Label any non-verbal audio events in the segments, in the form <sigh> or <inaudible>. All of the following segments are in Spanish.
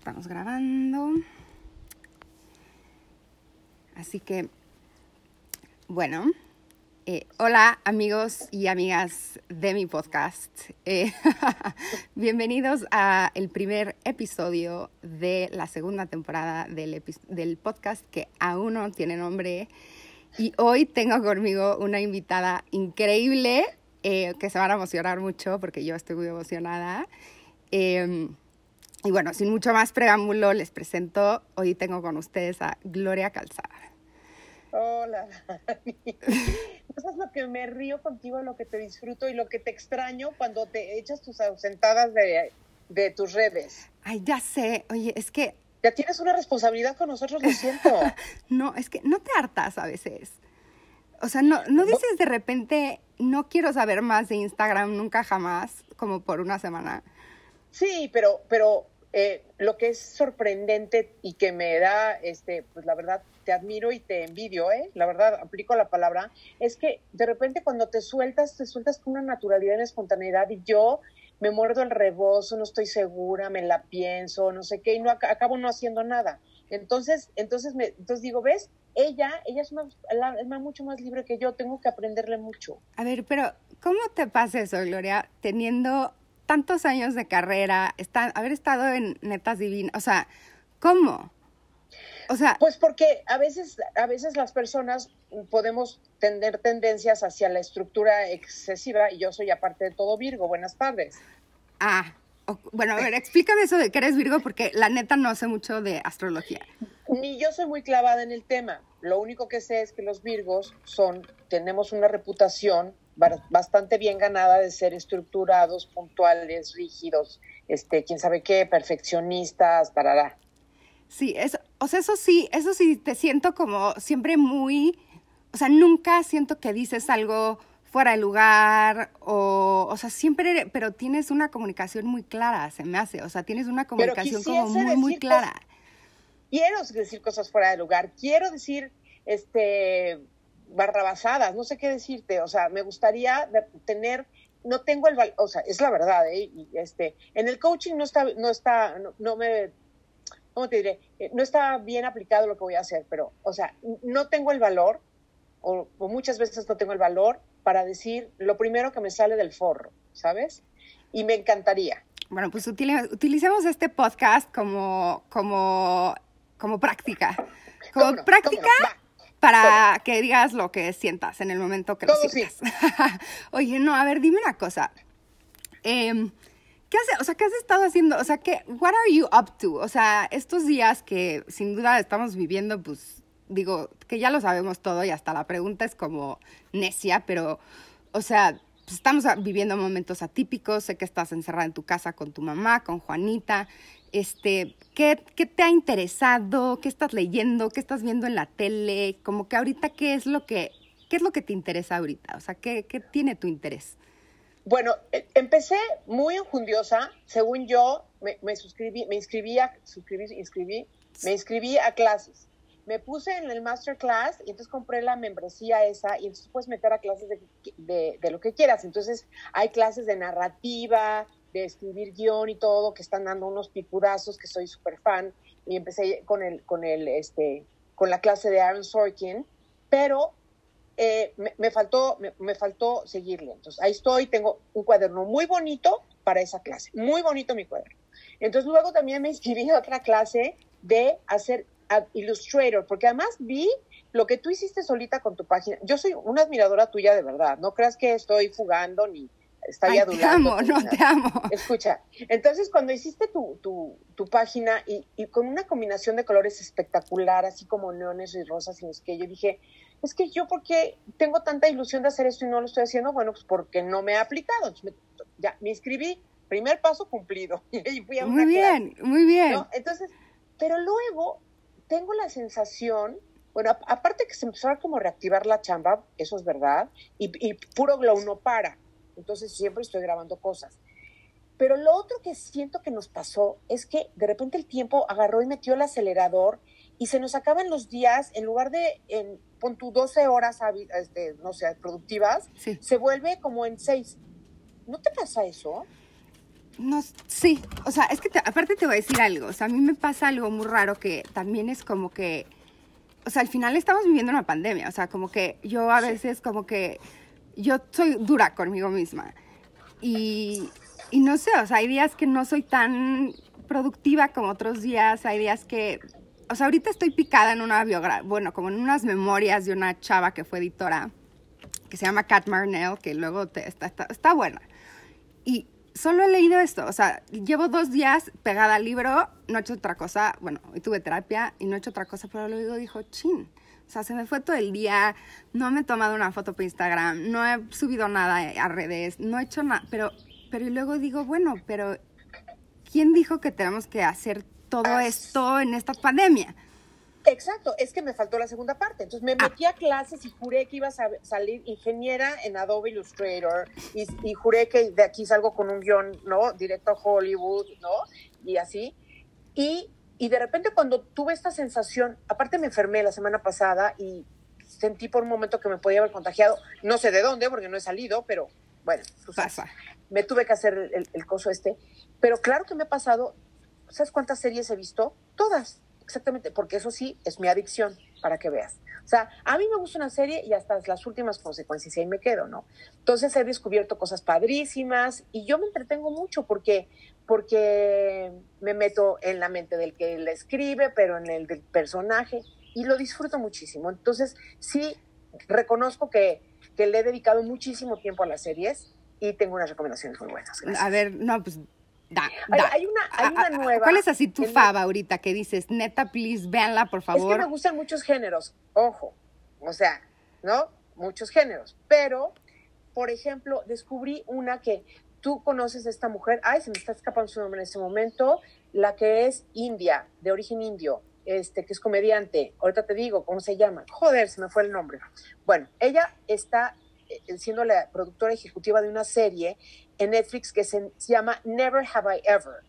estamos grabando. Así que, bueno, eh, hola amigos y amigas de mi podcast. Eh, <laughs> bienvenidos a el primer episodio de la segunda temporada del, del podcast que aún no tiene nombre. Y hoy tengo conmigo una invitada increíble eh, que se van a emocionar mucho porque yo estoy muy emocionada. Em, y bueno, sin mucho más preámbulo, les presento, hoy tengo con ustedes a Gloria Calzada. Hola, Dani. <laughs> Eso es lo que me río contigo, lo que te disfruto y lo que te extraño cuando te echas tus ausentadas de, de tus redes. Ay, ya sé. Oye, es que... Ya tienes una responsabilidad con nosotros, lo siento. <laughs> no, es que no te hartas a veces. O sea, no, no dices de repente, no quiero saber más de Instagram nunca jamás, como por una semana. Sí, pero, pero eh, lo que es sorprendente y que me da, este, pues la verdad, te admiro y te envidio, ¿eh? La verdad, aplico la palabra, es que de repente cuando te sueltas, te sueltas con una naturalidad y espontaneidad y yo me muerdo el rebozo, no estoy segura, me la pienso, no sé qué, y no acabo no haciendo nada. Entonces, entonces, me, entonces digo, ¿ves? Ella, ella es, mucho más libre que yo, tengo que aprenderle mucho. A ver, pero ¿cómo te pasa eso, Gloria, teniendo tantos años de carrera, haber estado en Netas Divinas, o sea, ¿cómo? O sea, pues porque a veces, a veces las personas podemos tener tendencias hacia la estructura excesiva y yo soy aparte de todo Virgo. Buenas tardes. Ah, bueno, a ver, explícame eso de que eres Virgo porque la neta no sé mucho de astrología. Ni yo soy muy clavada en el tema. Lo único que sé es que los Virgos son, tenemos una reputación bastante bien ganada de ser estructurados, puntuales, rígidos, este, quién sabe qué, perfeccionistas, tarará. Sí, eso, o sea, eso sí, eso sí, te siento como siempre muy, o sea, nunca siento que dices algo fuera de lugar o, o sea, siempre, pero tienes una comunicación muy clara, se me hace, o sea, tienes una comunicación como muy, muy clara. quiero decir cosas fuera de lugar, quiero decir, este, barrabasadas, no sé qué decirte, o sea, me gustaría tener, no tengo el, o sea, es la verdad, ¿eh? Y este, en el coaching no está, no está, no me ¿cómo te diré? Eh, no está bien aplicado lo que voy a hacer, pero, o sea, no tengo el valor, o, muchas veces no tengo el valor para decir lo primero que me sale del forro, ¿sabes? Y me encantaría. Bueno, pues utilicemos este podcast como, como, como práctica. Como práctica para que digas lo que sientas en el momento que lo sientas. <laughs> Oye, no, a ver, dime una cosa. Eh, ¿Qué hace, o sea, qué has estado haciendo? O sea, ¿qué, what are you up to? O sea, estos días que sin duda estamos viviendo, pues, digo, que ya lo sabemos todo y hasta la pregunta es como necia, pero, o sea, pues, estamos viviendo momentos atípicos, sé que estás encerrada en tu casa con tu mamá, con Juanita, este, ¿qué, ¿qué, te ha interesado? ¿Qué estás leyendo? ¿Qué estás viendo en la tele? Como que ahorita, ¿qué es lo que, qué es lo que te interesa ahorita? O sea, ¿qué, qué tiene tu interés? Bueno, e, empecé muy enjundiosa, según yo, me, suscribí, me inscribí a, suscribí, me inscribí a clases. Me puse en el masterclass y entonces compré la membresía esa y entonces puedes meter a clases de, de, lo que quieras. Entonces hay clases de narrativa, de escribir guion y todo, que están dando unos picudazos, que soy súper fan. Y empecé con el, con el, este, con la clase de Aaron Sorkin, pero eh, me, faltó, me, faltó seguirle. Entonces, ahí estoy, tengo un cuaderno muy bonito para esa clase, muy bonito mi cuaderno. Entonces, luego también me inscribí a otra clase de hacer Illustrator, porque además vi lo que tú hiciste solita con tu página. Yo soy una admiradora tuya de verdad, no creas que estoy fugando ni estoy adulando. Te amo, no te amo. Escucha, entonces cuando hiciste tu, tu, tu página y, y, con una combinación de colores espectacular, así como neones y rosas y los que yo dije, es que yo porque tengo tanta ilusión de hacer esto y no lo estoy haciendo, bueno, pues porque no me ha aplicado. ya me inscribí, primer paso cumplido. <laughs> y fui a muy bien, muy bien. Entonces, pero luego tengo la sensación, bueno, aparte que se empezó a como reactivar la chamba, eso es verdad, y, y puro glow no para. Entonces siempre estoy grabando cosas. Pero lo otro que siento que nos pasó es que de repente el tiempo agarró y metió el acelerador y se nos acaban los días, en lugar de en, pon tu 12 horas, este, no sé, productivas, se vuelve como en 6. ¿No te pasa eso? No, sí, o sea, es que aparte te voy a decir algo, o sea, a mí me pasa algo muy raro que también es como que, o sea, al final estamos viviendo una pandemia, o sea, como que yo a veces como que, yo soy dura conmigo misma y, y no sé, o sea, hay días que no soy tan productiva como otros días, hay días que, o sea, ahorita estoy picada en una biografía, bueno, como en unas memorias de una chava que fue editora, que se llama Kat Marnell, que luego te, está, está, buena. Y solo he leído esto, o sea, llevo dos días pegada al libro, no he hecho otra cosa, bueno, hoy tuve terapia y no he hecho otra cosa, pero luego dijo, chin, o sea, se me fue todo el día, no me he tomado una foto por Instagram, no he subido nada a redes, no he hecho nada, pero, pero luego digo, bueno, pero ¿quién dijo que tenemos que hacer todo esto en esta pandemia? Exacto, es que me faltó la segunda parte. Entonces me ah. metí a clases y juré que iba a salir ingeniera en Adobe Illustrator y, juré que de aquí salgo con un guion, ¿no? Directo a Hollywood, ¿no? Y así. Y, y de repente cuando tuve esta sensación, aparte me enfermé la semana pasada y sentí por un momento que me podía haber contagiado, no sé de dónde porque no he salido, pero bueno, pasa. Me tuve que hacer el, el coso este. Pero claro que me ha pasado, ¿sabes cuántas series he visto? Todas Exactamente, porque eso sí es mi adicción, para que veas. O sea, a mí me gusta una serie y hasta las últimas consecuencias y ahí me quedo, ¿no? Entonces he descubierto cosas padrísimas y yo me entretengo mucho porque, porque me meto en la mente del que la escribe, pero en el del personaje y lo disfruto muchísimo. Entonces, sí, reconozco que, que le he dedicado muchísimo tiempo a las series y tengo unas recomendaciones muy buenas. A ver, no, pues Da, Hay, una, hay una nueva. ¿Cuál es así tu fava ahorita que dices, neta, please, véanla, por favor? Es que me gustan muchos géneros, ojo, o sea, ¿no? Muchos géneros, pero, por ejemplo, descubrí una que tú conoces a esta mujer, ay, se me está escapando su nombre en este momento, la que es india, de origen indio, este, que es comediante, ahorita te digo cómo se llama, joder, se me fue el nombre. Bueno, ella está eh, siendo la productora ejecutiva de una serie en Netflix que se, llama Never Have I Ever.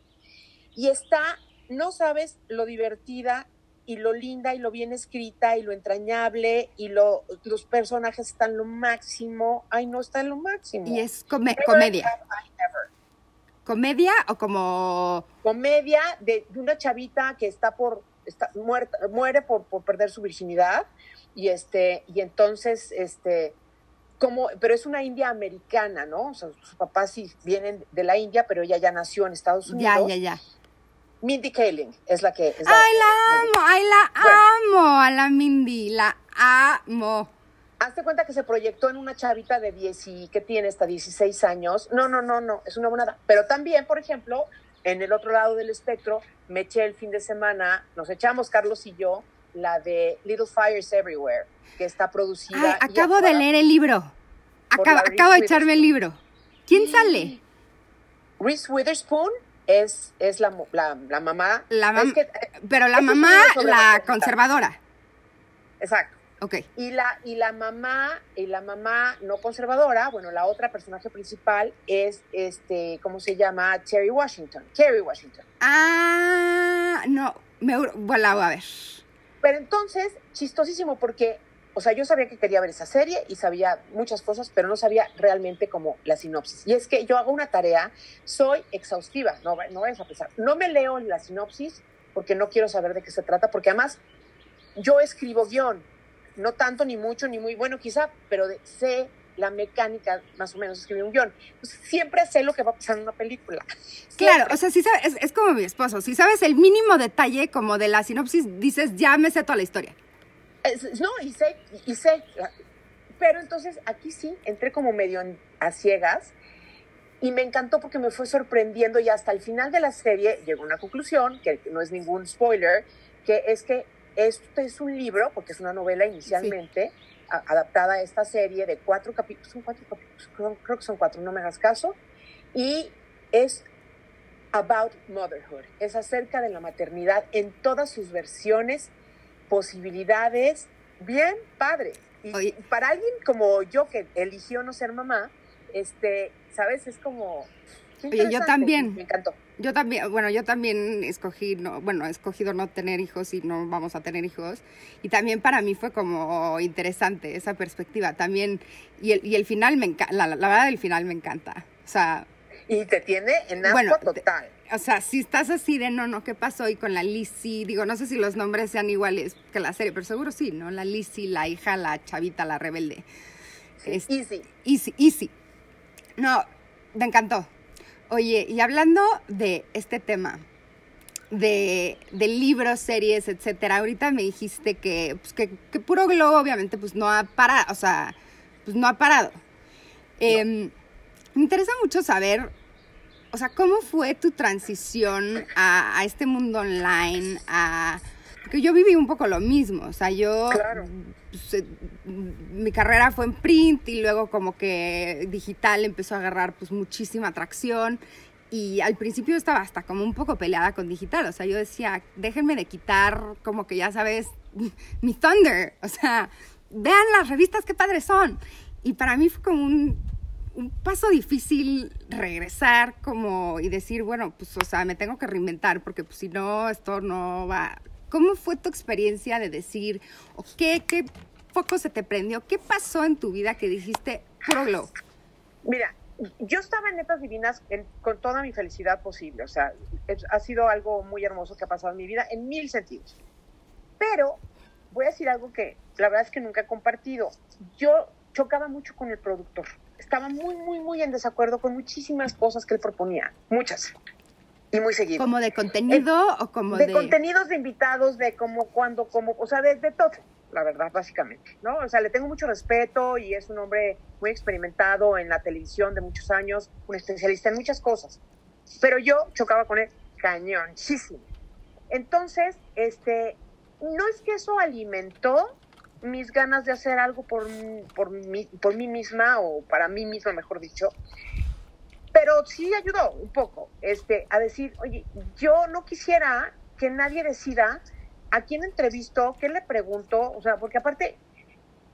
Y está, no sabes lo divertida y lo linda y lo bien escrita y lo entrañable y lo, los personajes están lo máximo. Ay, no, está en lo máximo. Y es comedia. ¿Comedia o como...? Comedia de, una chavita que está por... Está, muerta, muere por, por perder su virginidad y este y entonces este como, pero es una india americana, ¿no? O sea, sus papás sí vienen de la India, pero ella ya nació en Estados Unidos. Ya, ya, ya. Mindy Kaling es la que... Es ¡Ay, la, amo! ¡Ay, la amo! A la Mindy, la amo. Hazte cuenta que se proyectó en una chavita de 10 y que tiene hasta 16 años. No, no, no, no, es una buena. Pero también, por ejemplo, en el otro lado del espectro, me eché el fin de semana, nos echamos Carlos y yo, la de Little Fires Everywhere, que está producida. acabo de leer el libro. Acabo, de echarme el libro. ¿Quién sale? Reese Witherspoon es, es la, la, mamá. La pero la mamá, la conservadora. Exacto. Ok. Y la, y la mamá, y la mamá no conservadora, bueno, la otra personaje principal es este, ¿cómo se llama? Terry Washington. Terry Washington. Ah, no, me bueno, a ver. Pero entonces, chistosísimo, porque, o sea, yo sabía que quería ver esa serie y sabía muchas cosas, pero no sabía realmente como la sinopsis. Y es que yo hago una tarea, soy exhaustiva, no, no vayas a pensar, no me leo la sinopsis porque no quiero saber de qué se trata, porque además yo escribo guion, no tanto ni mucho ni muy bueno quizá, pero sé la mecánica, más o menos, escribir un guion. Pues siempre sé lo que va a pasar en una película. <laughs> Claro, o sea, si sabes, es, como mi esposo, si sabes el mínimo detalle como de la sinopsis, dices, ya me sé toda la historia. No, y sé, y sé. Pero entonces aquí sí, entré como medio a ciegas y me encantó porque me fue sorprendiendo y hasta el final de la serie llegó a una conclusión, que no es ningún spoiler, que es que este es un libro, porque es una novela inicialmente, adaptada a esta serie de cuatro capítulos, son cuatro capítulos, creo, que son cuatro, no me hagas caso, y es about motherhood, es acerca de la maternidad en todas sus versiones, posibilidades, bien padre. Y para alguien como yo que eligió no ser mamá, este, sabes, es como Oye, yo también. Me encantó. Yo también, bueno, yo también escogí, no, bueno, he escogido no tener hijos y no vamos a tener hijos. Y también para mí fue como interesante esa perspectiva también. Y el, y el final me encanta, la, la, verdad el final me encanta. O sea... Y te tiene en asco total. O sea, si estás así de no, no, ¿qué pasó? Y con la Lizzie, digo, no sé si los nombres sean iguales que la serie, pero seguro sí, ¿no? La Lizzie, la hija, la chavita, la rebelde. easy. Easy, easy. No, me encantó. Oye, y hablando de este tema, de, de, libros, series, etcétera. Ahorita me dijiste que, pues, que, Puro Globo, obviamente, pues no ha parado, o sea, pues no ha parado. Em, me interesa mucho saber, o sea, ¿cómo fue tu transición a, este mundo online? A, porque yo viví un poco lo mismo, o sea, yo... Pues, eh, mi carrera fue en print y luego como que digital empezó a agarrar pues muchísima atracción y al principio estaba hasta como un poco peleada con digital, o sea, yo decía, déjenme de quitar como que ya sabes mi thunder, o sea, vean las revistas qué padres son. Y para mí fue como un, un paso difícil regresar como y decir, bueno, pues, o sea, me tengo que reinventar porque pues si no, esto no va. ¿Cómo fue tu experiencia de decir, o qué, qué foco se te prendió? ¿Qué pasó en tu vida que dijiste, puro glow? Mira, yo estaba en Netas Divinas con toda mi felicidad posible, o sea, ha sido algo muy hermoso que ha pasado en mi vida en mil sentidos. Pero voy a decir algo que la verdad es que nunca he compartido. Yo chocaba mucho con el productor. Estaba muy, muy, muy en desacuerdo con muchísimas cosas que él proponía, muchas. Y muy seguido. ¿Como de contenido o como de...? De contenidos de invitados, de como, cuando, como, o sea, de, de todo la verdad, básicamente, ¿no? O sea, le tengo mucho respeto y es un hombre muy experimentado en la televisión de muchos años, un especialista en muchas cosas. Pero yo chocaba con él cañoncísimo. Entonces, este, no es que eso alimentó mis ganas de hacer algo por, por, mí, por mí misma o para mí misma, mejor dicho, pero sí ayudó un poco este, a decir, oye, yo no quisiera que nadie decida a quién entrevistó, qué le preguntó, o sea, porque aparte,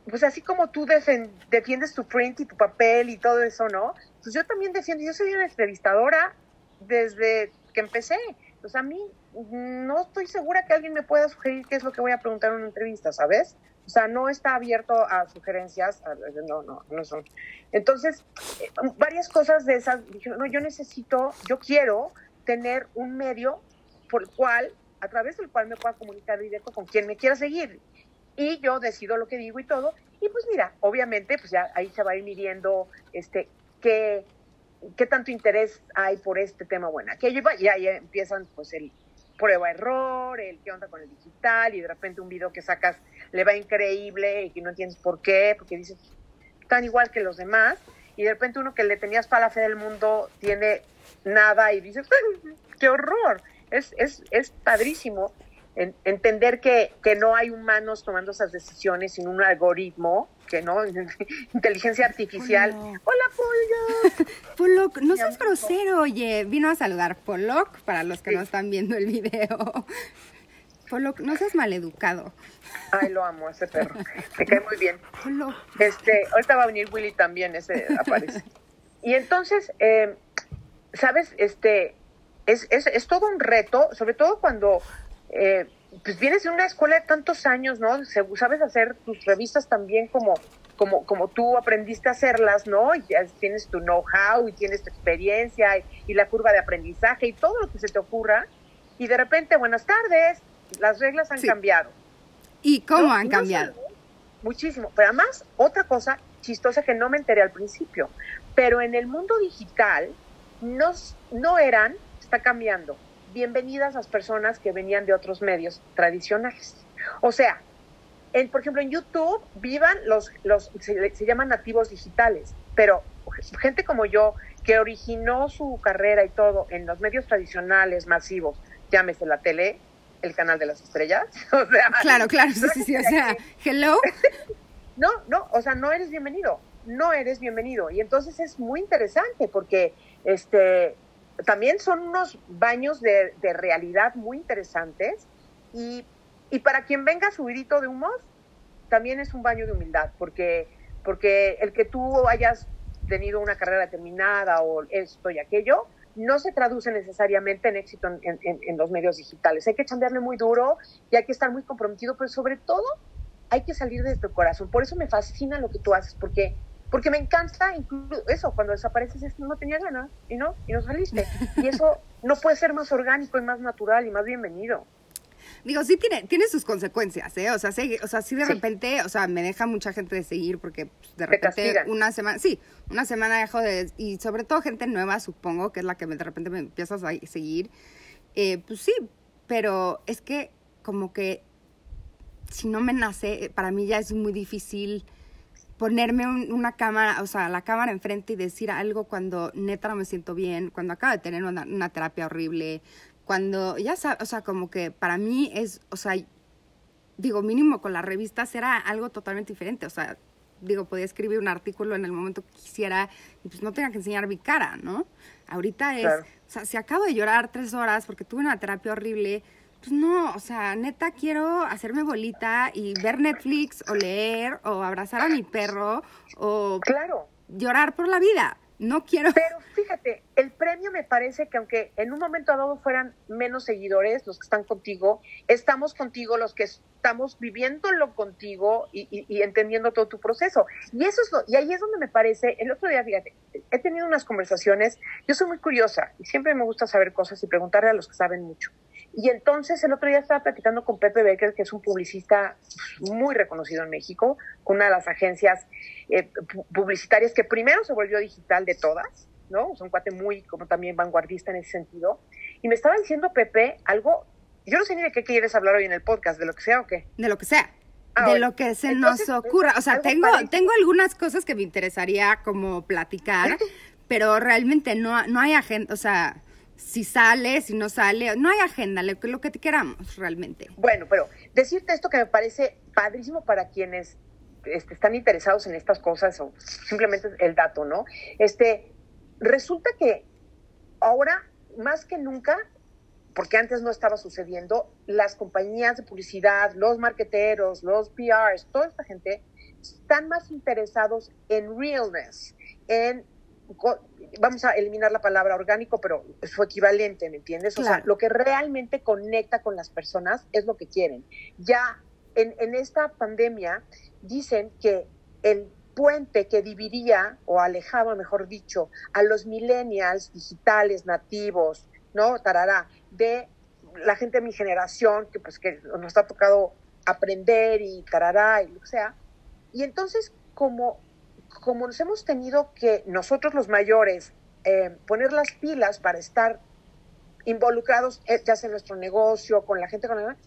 pues así como tú defiendes tu print y tu papel y todo eso, ¿no? Pues yo también defiendo, yo soy una entrevistadora desde que empecé. Pues a mí no estoy segura que alguien me pueda sugerir qué es lo que voy a preguntar en una entrevista, ¿sabes? O sea, no está abierto a sugerencias, no, no, no son. Entonces, eh, varias cosas de esas, dije, no, yo necesito, yo quiero tener un medio por el cual a través del cual me pueda comunicar directo con quien me quiera seguir. Y yo decido lo que digo y todo. Y pues mira, obviamente, pues ya ahí se va a ir midiendo este, qué, qué tanto interés hay por este tema bueno aquello. Y ahí empiezan pues el prueba-error, el qué onda con el digital, y de repente un video que sacas le va increíble y que no entiendes por qué, porque dices, tan igual que los demás, y de repente uno que le tenías para la fe del mundo tiene nada y dices, <laughs> ¡qué horror! es, es, es padrísimo entender que, que, no hay humanos tomando esas decisiones sin un algoritmo, que no, <laughs> inteligencia artificial. Hola, Pollo. <laughs> Pollock, no seas grosero, oye, vino a saludar Pollock para los que no están viendo el video. <laughs> Pollock, no seas maleducado. Ay, lo amo, ese perro. Me cae muy bien. Pollock. Este, ahorita va a venir Willy también, ese aparece. Y entonces, eh, ¿sabes? Este, es, es, es todo un reto, sobre todo cuando eh, pues vienes de una escuela de tantos años, ¿no? Sabes hacer tus revistas también como, como, como tú aprendiste a hacerlas, ¿no? Y ya tienes tu know-how y tienes tu experiencia y, la curva de aprendizaje y todo lo que se te ocurra. Y de repente, buenas tardes, las reglas han cambiado. ¿Y cómo han cambiado? muchísimo. Pero además, otra cosa chistosa que no me enteré al principio, pero en el mundo digital no, no eran está cambiando. Bienvenidas las personas que venían de otros medios tradicionales. O sea, en, por ejemplo, en YouTube vivan los, los se, llaman nativos digitales, pero gente como yo que originó su carrera y todo en los medios tradicionales masivos, llámese la tele, el canal de las estrellas, <laughs> o sea, claro, claro, sí, sí, sí, o sea, hello. <laughs> no, no, o sea, no eres bienvenido, no eres bienvenido y entonces es muy interesante porque este también son unos baños de, realidad muy interesantes y, para quien venga subidito de humos, también es un baño de humildad, porque, porque el que tú hayas tenido una carrera terminada o esto y aquello, no se traduce necesariamente en éxito en, los medios digitales. Hay que chambearle muy duro y hay que estar muy comprometido, pero sobre todo hay que salir de tu corazón. Por eso me fascina lo que tú haces, porque porque me encanta incluso eso, cuando desapareces es no tenía ganas y no, y no saliste. Y eso <laughs> no puede ser más orgánico y más natural y más bienvenido. Digo, sí tiene, tiene sus consecuencias, ¿eh? O sea, sí, o sea, sí de repente, o sea, me deja mucha gente de seguir porque pues, de repente una semana, sí, una semana dejo de, y sobre todo gente nueva, supongo, que es la que de repente me empiezas a seguir. Eh, pues sí, pero es que como que si no me nace, para mí ya es muy difícil ponerme una cámara, o sea, la cámara enfrente y decir algo cuando neta no me siento bien, cuando acabo de tener una, terapia horrible, cuando ya sabes, o sea, como que para mí es, o sea, digo, mínimo con las revistas era algo totalmente diferente, o sea, digo, podía escribir un artículo en el momento que quisiera y pues no tenga que enseñar mi cara, ¿no? Ahorita es, o sea, si acabo de llorar tres horas porque tuve una terapia horrible, pues no, o sea, neta quiero hacerme bolita y ver Netflix o leer o abrazar a mi perro o claro. llorar por la vida. No quiero. Pero fíjate, el premio me parece que aunque en un momento dado fueran menos seguidores los que están contigo, estamos contigo los que estamos viviéndolo contigo y, y, entendiendo todo tu proceso. Y eso es lo, y ahí es donde me parece, el otro día, fíjate, he tenido unas conversaciones, yo soy muy curiosa y siempre me gusta saber cosas y preguntarle a los que saben mucho. Y entonces el otro día estaba platicando con Pepe Becker, que es un publicista muy reconocido en México, con una de las agencias eh, publicitarias que primero se volvió digital de todas, ¿no? Es un cuate muy, como también vanguardista en ese sentido. Y me estaba diciendo Pepe algo, yo no sé ni de qué quieres hablar hoy en el podcast, de lo que sea o qué. De lo que sea. Ah, de lo que se nos ocurra. O sea, tengo, tengo algunas cosas que me interesaría como platicar, <laughs> pero realmente no, no hay agenda, o sea, si sale, si no sale, no hay agenda, lo, lo que queramos realmente. Bueno, pero decirte esto que me parece padrísimo para quienes este, están interesados en estas cosas o simplemente el dato, ¿no? Este, resulta que ahora, más que nunca, porque antes no estaba sucediendo, las compañías de publicidad, los marqueteros, los PRs, toda esta gente están más interesados en realness, en vamos a eliminar la palabra orgánico, pero su equivalente, ¿me entiendes? O sea, lo que realmente conecta con las personas es lo que quieren. Ya en, en esta pandemia dicen que el puente que dividía o alejaba, mejor dicho, a los millennials digitales nativos, ¿no? Tarará, de la gente de mi generación, que pues que nos ha tocado aprender y tarará y lo que sea. Y entonces, como como nos hemos tenido que nosotros los mayores eh, poner las pilas para estar involucrados, eh, ya sea en nuestro negocio, con la gente con la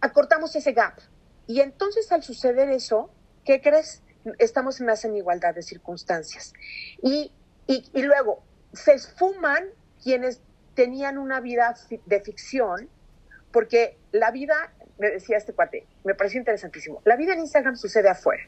acortamos ese gap. Y entonces al suceder eso, ¿qué crees? Estamos más en igualdad de circunstancias. Y, y, y luego, se esfuman quienes tenían una vida de ficción, porque la vida, me decía este cuate, me pareció interesantísimo, la vida en Instagram sucede afuera.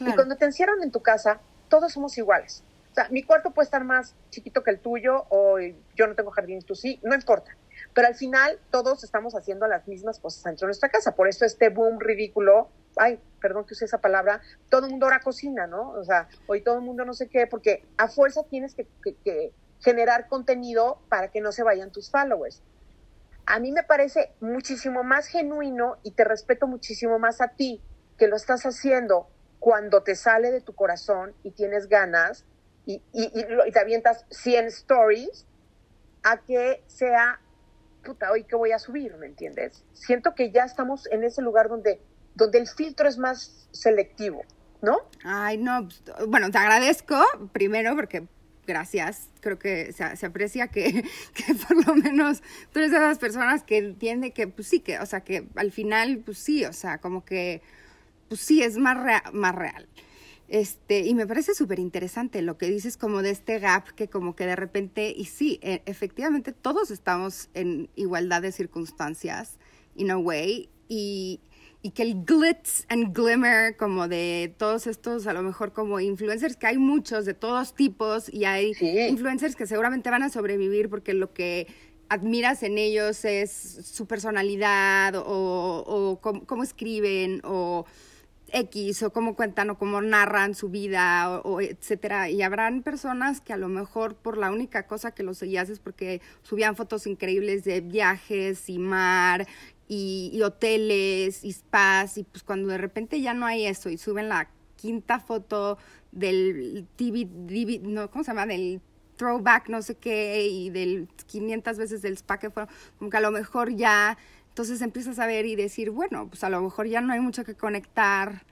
Y cuando te encierran en tu casa, todos somos iguales. O sea, mi cuarto puede estar más chiquito que el tuyo o yo no tengo jardín y tú sí, no importa. Pero al final todos estamos haciendo las mismas cosas dentro de nuestra casa. Por eso este boom ridículo, ay, perdón que use esa palabra, todo el mundo ahora cocina, ¿no? O sea, hoy todo el mundo no sé qué, porque a fuerza tienes que, que generar contenido para que no se vayan tus followers. A mí me parece muchísimo más genuino y te respeto muchísimo más a ti que lo estás haciendo cuando te sale de tu corazón y tienes ganas y, te avientas 100 stories, a que sea, puta, hoy que voy a subir, ¿me entiendes? Siento que ya estamos en ese lugar donde, donde el filtro es más selectivo, ¿no? Ay, no, pues, bueno, te agradezco primero porque gracias. Creo que se, aprecia que, <laughs> que, por lo menos tú eres de esas personas que entiende que, pues sí, que, o sea, que al final, pues sí, o sea, como que pues sí, es más, más real. Este, y me parece súper interesante lo que dices como de este gap que como que de repente, y sí, e, efectivamente todos estamos en igualdad de circunstancias, in a way, y, y que el glitz and glimmer como de todos estos, a lo mejor como influencers, que hay muchos de todos tipos, y hay influencers que seguramente van a sobrevivir porque lo que admiras en ellos es su personalidad o, o cómo escriben o X o cómo cuentan o cómo narran su vida o, etcétera. Y habrán personas que a lo mejor por la única cosa que los seguías es porque subían fotos increíbles de viajes y mar y, hoteles y spas y pues cuando de repente ya no hay eso y suben la quinta foto del TV, no, ¿cómo se llama? Del throwback, no sé qué, y del 500 veces del spa que fue, como que a lo mejor ya, entonces empiezas a ver y decir, bueno, pues a lo mejor ya no hay mucho que conectar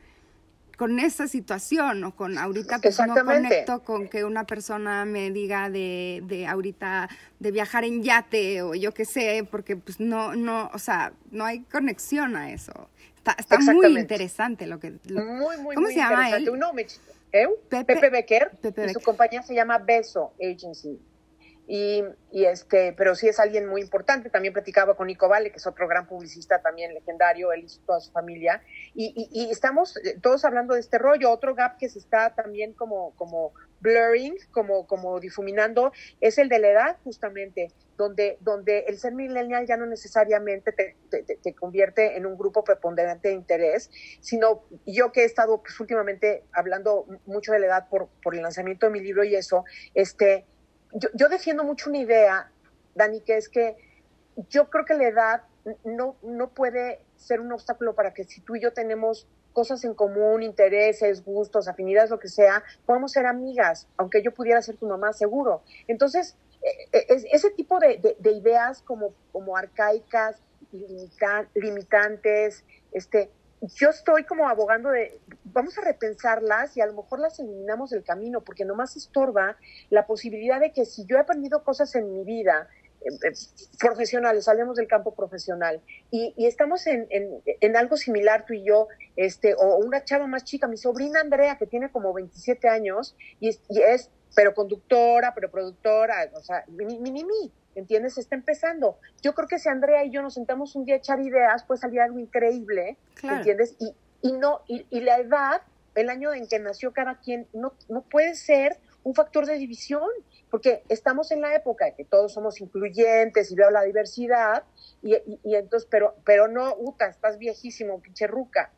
con esa situación o con ahorita pues no conecto con que una persona me diga de, de ahorita de viajar en yate o yo qué sé, porque pues no, no, o sea, no hay conexión a eso. Está, está muy interesante lo que... muy, muy, ¿Cómo se llama él? Pepe, Becker, y su compañía se llama Beso Agency. Y, este, pero sí es alguien muy importante. También platicaba con Nico Vale, que es otro gran publicista también legendario, él y toda su familia. Y, y, estamos eh, todos hablando de este rollo. Otro gap que se está también como, como blurring, como, como difuminando, es el de la edad, justamente, donde, donde el ser millennial ya no necesariamente te, te, convierte en un grupo preponderante de interés, sino yo que he estado pues, últimamente hablando mucho de la edad por, por el lanzamiento de mi libro y eso, este yo, defiendo mucho una idea, Dani, que es que yo creo que la edad no, no puede ser un obstáculo para que si tú y yo tenemos cosas en común, intereses, gustos, afinidades, lo que sea, podemos ser amigas, aunque yo pudiera ser tu mamá, seguro. Entonces, e, e, ese tipo de, ideas como, como arcaicas, limitantes, este, yo estoy como abogando de, vamos a repensarlas y a lo mejor las eliminamos del camino, porque nomás estorba la posibilidad de que si yo he aprendido cosas en mi vida, eh, eh, profesionales, salimos del campo profesional y, estamos en, en, algo similar tú y yo, este, o una chava más chica, mi sobrina Andrea, que tiene como 27 años y es, y es pero conductora, pero productora, o sea, mini, mini, mini ¿entiendes? Está empezando. Yo creo que si Andrea y yo nos sentamos un día a echar ideas, puede salir algo increíble, ¿entiendes? Y, y no, y, y, la edad, el año en que nació cada quien, no, no puede ser un factor de división, porque estamos en la época de que todos somos incluyentes y veo la diversidad, y, y, entonces, pero, pero no, Uta, estás viejísimo, pinche ruca.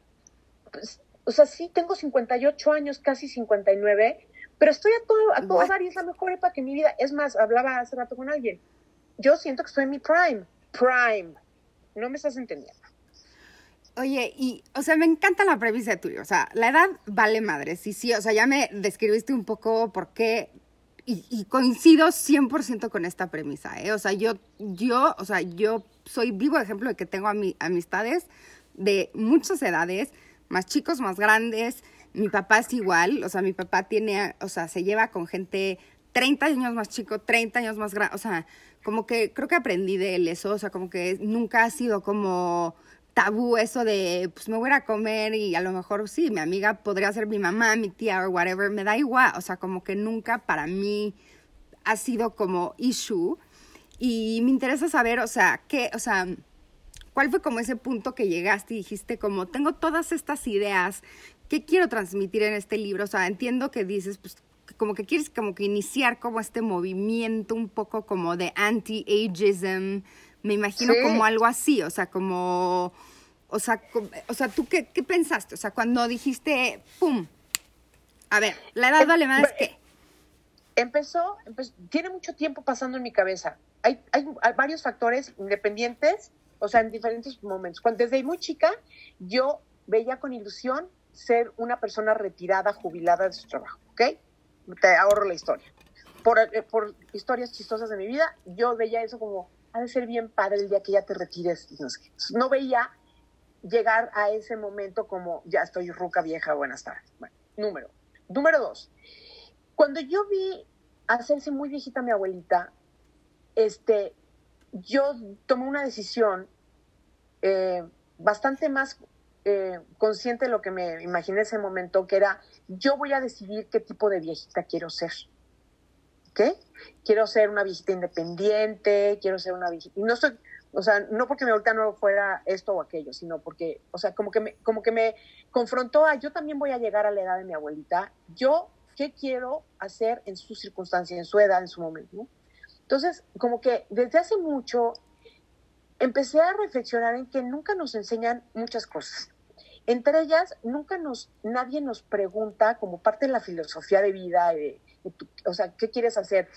Pues, o sea, sí, tengo 58 años, casi 59, pero estoy a todo, a todo dar y es la mejor época que mi vida. Es más, hablaba hace rato con alguien yo siento que estoy en mi prime, prime. No me estás entendiendo. Oye, y, o sea, me encanta la premisa de tuyo. O sea, la edad vale madre. Sí, sí, o sea, ya me describiste un poco por qué. Y, coincido 100% con esta premisa, ¿eh? O sea, yo, yo, o sea, yo soy vivo ejemplo de que tengo amistades de muchas edades, más chicos, más grandes. Mi papá es igual, o sea, mi papá tiene, o sea, se lleva con gente 30 años más chico, 30 años más grande, o sea, como que creo que aprendí de él eso, o sea, como que nunca ha sido como tabú eso de, pues me voy a comer y a lo mejor sí, mi amiga podría ser mi mamá, mi tía o whatever, me da igual, o sea, como que nunca para mí ha sido como issue. Y me interesa saber, o sea, qué, o sea, ¿cuál fue como ese punto que llegaste y dijiste como, tengo todas estas ideas, ¿qué quiero transmitir en este libro? O sea, entiendo que dices, pues como que quieres como que iniciar como este movimiento un poco como de anti-ageism, me imagino como algo así, o sea, como, o sea, o sea ¿tú qué, qué, pensaste? O sea, cuando dijiste, ¡pum! A ver, la edad vale más que... Empezó, tiene mucho tiempo pasando en mi cabeza. Hay, hay, varios factores independientes, o sea, en diferentes momentos. Cuando, desde muy chica, yo veía con ilusión ser una persona retirada, jubilada de su trabajo, ¿ok? Te ahorro la historia. Por, eh, por historias chistosas de mi vida, yo veía eso como, ha de ser bien padre el día que ya te retires. No, veía llegar a ese momento como, ya estoy ruca vieja, buenas tardes. Bueno, número. Número dos, cuando yo vi hacerse muy viejita mi abuelita, este, yo tomé una decisión eh, bastante más eh, consciente de lo que me imaginé ese momento, que era, yo voy a decidir qué tipo de viejita quiero ser. ¿Qué? Quiero ser una viejita independiente, quiero ser una viejita... Y no estoy, o sea, no porque mi abuelita no fuera esto o aquello, sino porque, o sea, como que me, como que me confrontó a, yo también voy a llegar a la edad de mi abuelita, yo, ¿qué quiero hacer en su circunstancia, en su edad, en su momento? Entonces, como que desde hace mucho empecé a reflexionar en que nunca nos enseñan muchas cosas. Entre ellas, nunca nos, nadie nos pregunta como parte de la filosofía de vida, o sea, ¿qué quieres hacer?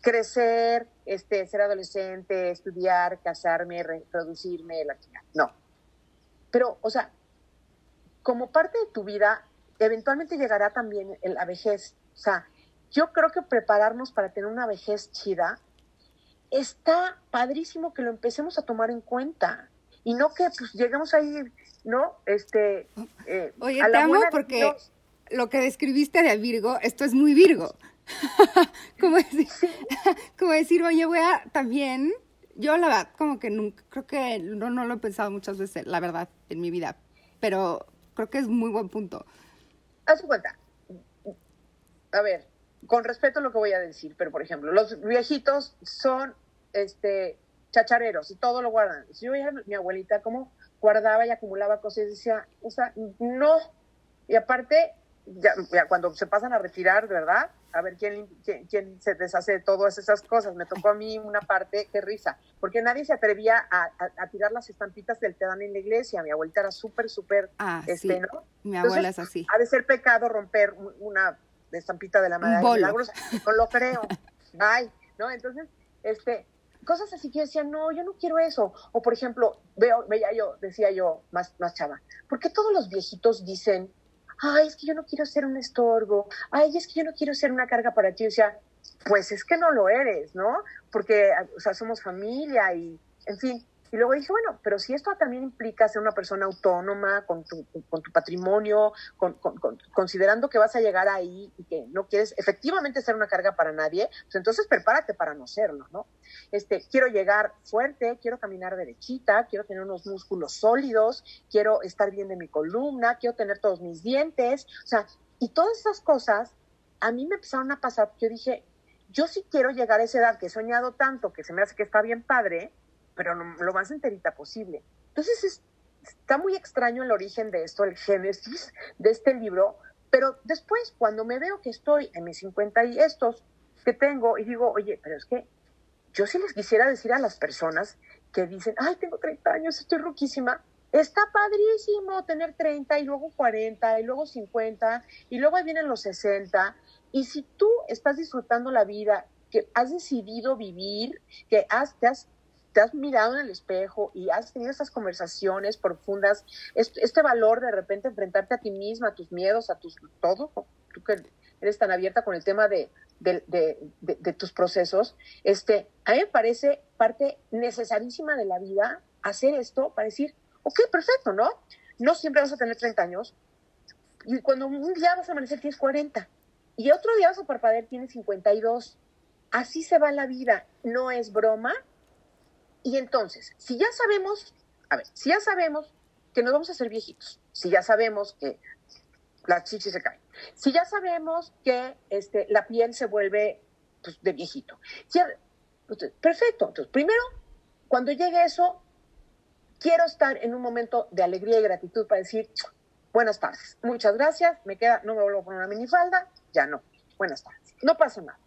Crecer, este, ser adolescente, estudiar, casarme, reproducirme, la No. Pero, o sea, como parte de tu vida, eventualmente llegará también la vejez. O sea, yo creo que prepararnos para tener una vejez chida está padrísimo que lo empecemos a tomar en cuenta y no que pues lleguemos ahí, ¿no? Este, eh, Oye, te amo porque lo que describiste de Virgo, esto es muy Virgo. como, decir, como decir, oye, voy a también, yo la verdad, como que nunca, creo que no, no lo he pensado muchas veces, la verdad, en mi vida, pero creo que es muy buen punto. Haz cuenta, a ver, con respeto a lo que voy a decir, pero por ejemplo, los viejitos son este chachareros y todo lo guardan. Si yo veía a mi abuelita cómo guardaba y acumulaba cosas, y decía, o sea, no. Y aparte, ya, cuando se pasan a retirar, ¿verdad? A ver quién, quién, se deshace de todas esas cosas. Me tocó a mí una parte, qué risa, porque nadie se atrevía a, tirar las estampitas del te dan en la iglesia. Mi abuelita era súper, súper, ah, este, ¿no? Mi abuela es así. Ha de ser pecado romper una estampita de la madre. No lo creo. <laughs> Ay, ¿no? Entonces, este, cosas así que yo decía, no, yo no quiero eso. O por ejemplo, veo, veía yo, decía yo, más, más chava, ¿por qué todos los viejitos dicen, ay, es que yo no quiero ser un estorbo, ay, es que yo no quiero ser una carga para ti? O sea, pues es que no lo eres, ¿no? Porque, o sea, somos familia y, en fin, y luego dije, bueno, pero si esto también implica ser una persona autónoma, con tu, con tu patrimonio, con, considerando que vas a llegar ahí y que no quieres efectivamente ser una carga para nadie, pues entonces prepárate para no serlo, ¿no? Este, quiero llegar fuerte, quiero caminar derechita, quiero tener unos músculos sólidos, quiero estar bien de mi columna, quiero tener todos mis dientes, o sea, y todas esas cosas a mí me empezaron a pasar, yo dije, yo sí quiero llegar a esa edad que he soñado tanto, que se me hace que está bien padre, pero lo, más enterita posible. Entonces está muy extraño el origen de esto, el génesis de este libro, pero después cuando me veo que estoy en mis 50 y estos que tengo y digo, oye, pero es que yo sí les quisiera decir a las personas que dicen, ay, tengo 30 años, estoy ruquísima, está padrísimo tener 30 y luego 40 y luego 50 y luego ahí vienen los 60. Y si tú estás disfrutando la vida, que has decidido vivir, que has, te has te has mirado en el espejo y has tenido esas conversaciones profundas, este, valor de repente enfrentarte a ti misma, a tus miedos, a tus todo, tú que eres tan abierta con el tema de, tus procesos, este, a mí me parece parte necesarísima de la vida hacer esto para decir, ok, perfecto, ¿no? No siempre vas a tener 30 años y cuando un día vas a amanecer tienes 40 y otro día vas a parpadear tienes 52. Así se va la vida, no es broma, y entonces, si ya sabemos, a ver, si ya sabemos que nos vamos a hacer viejitos, si ya sabemos que las chichis se caen, si ya sabemos que este, la piel se vuelve pues, de viejito, perfecto. Entonces, primero, cuando llegue eso, quiero estar en un momento de alegría y gratitud para decir, buenas tardes, muchas gracias, me queda, no me vuelvo a poner una minifalda, ya no, buenas tardes, no pasa nada.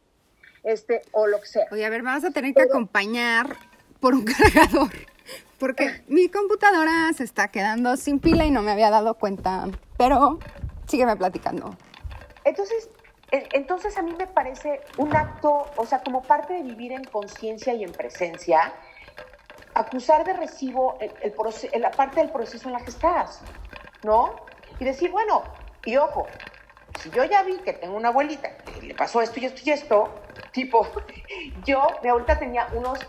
Este, o lo que sea. Oye, a ver, vas a tener que acompañar por un <laughs> cargador. Porque mi computadora se está quedando sin pila y no me había dado cuenta. Pero sígueme platicando. Entonces, entonces a mí me parece un acto, o sea, como parte de vivir en conciencia y en presencia, acusar de recibo el, la parte del proceso en la que estás, ¿no? Y decir, bueno, y ojo, si yo ya vi que tengo una abuelita que le pasó esto y esto y esto, tipo, <laughs> yo, mi abuelita tenía unos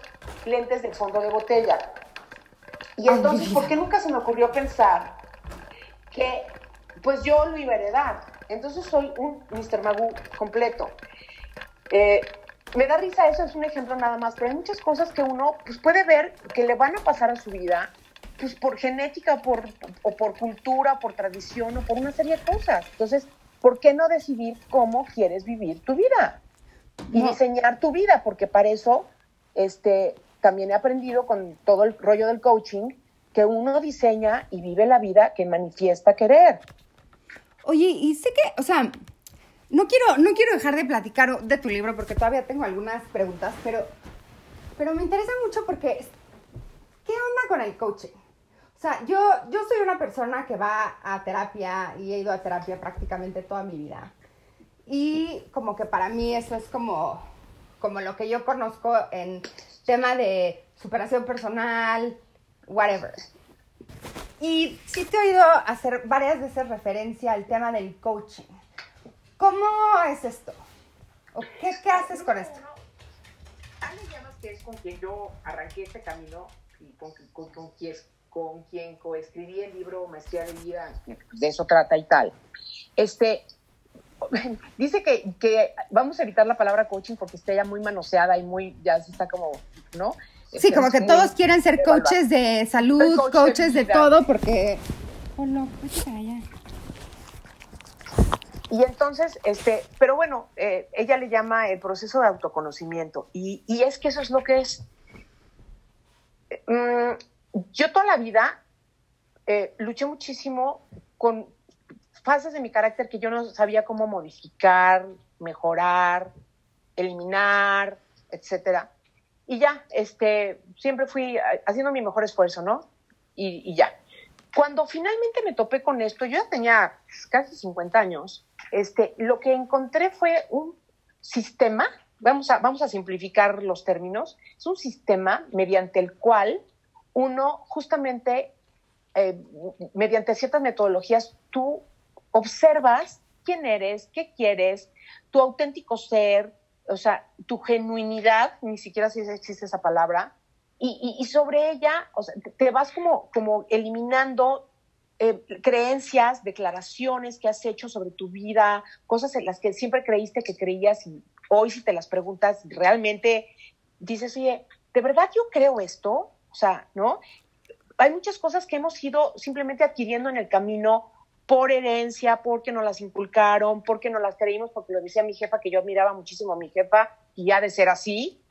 lentes del fondo de botella. Y entonces, ¿por qué nunca se me ocurrió pensar que pues yo lo iba a heredar? Entonces soy un Mr. Magoo completo. Eh, me da risa eso, es un ejemplo nada más, pero hay muchas cosas que uno pues, puede ver que le van a pasar a su vida, pues por genética por, o por cultura, por tradición o por una serie de cosas. Entonces, ¿por qué no decidir cómo quieres vivir tu vida? Y diseñar tu vida, porque para eso este, también he aprendido con todo el rollo del coaching que uno diseña y vive la vida que manifiesta querer. Oye, y sé que, o sea, no quiero, no quiero dejar de platicar de tu libro porque todavía tengo algunas preguntas, pero, pero me interesa mucho porque, ¿qué onda con el coaching? O sea, yo, yo soy una persona que va a terapia y he ido a terapia prácticamente toda mi vida. Y como que para mí eso es como, como lo que yo conozco en tema de superación personal, whatever. Y sí te he oído hacer varias veces referencia al tema del coaching. ¿Cómo es esto? ¿O qué, qué haces con esto? Ale llamas que es con quien yo arranqué este camino y con, con, con, quien, con quien coescribí el libro Maestría de Vida, de eso trata y tal. Este, <laughs> dice que, que, vamos a evitar la palabra coaching porque está ya muy manoseada y muy, ya se está como, ¿no? Sí, como que todos quieren ser coaches de salud, coaches de, todo, porque... Oh, no, allá. Y entonces, este, pero bueno, eh, ella le llama el proceso de autoconocimiento. Y, y es que eso es lo que es. Mm, yo toda la vida eh, luché muchísimo con fases de mi carácter que yo no sabía cómo modificar, mejorar, eliminar, etcétera. Y ya, este, siempre fui haciendo mi mejor esfuerzo, ¿no? Y, y, ya. Cuando finalmente me topé con esto, yo ya tenía casi 50 años, este, lo que encontré fue un sistema, vamos a, vamos a simplificar los términos, es un sistema mediante el cual uno justamente, eh, mediante ciertas metodologías, tú observas quién eres, qué quieres, tu auténtico ser, o sea, tu genuinidad, ni siquiera si existe esa palabra, y, y, sobre ella, o sea, te vas como, como eliminando eh, creencias, declaraciones que has hecho sobre tu vida, cosas en las que siempre creíste que creías y hoy si te las preguntas, realmente dices, oye, ¿de verdad yo creo esto? Sea, ¿no? Hay muchas cosas que hemos ido simplemente adquiriendo en el camino por herencia, porque nos las inculcaron, porque nos las creímos, porque lo decía mi jefa, que yo admiraba muchísimo a mi jefa, y ya de ser así,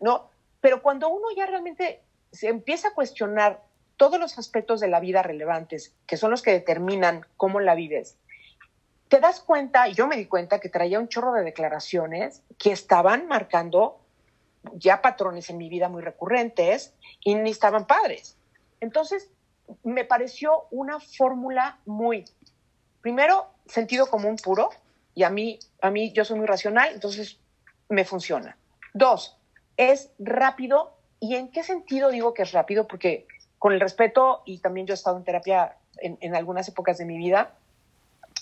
no. Pero cuando uno ya realmente se empieza a cuestionar todos los aspectos de la vida relevantes, que son los que determinan cómo la vives, te das cuenta, y yo me di cuenta que traía un chorro de declaraciones que estaban marcando ya patrones en mi vida muy recurrentes y ni estaban padres. Entonces, me pareció una fórmula muy, primero, sentido común puro, y a mí, a mí yo soy muy racional, entonces me funciona. Dos, es rápido, ¿y en qué sentido digo que es rápido? Porque con el respeto, y también yo he estado en terapia en, algunas épocas de mi vida,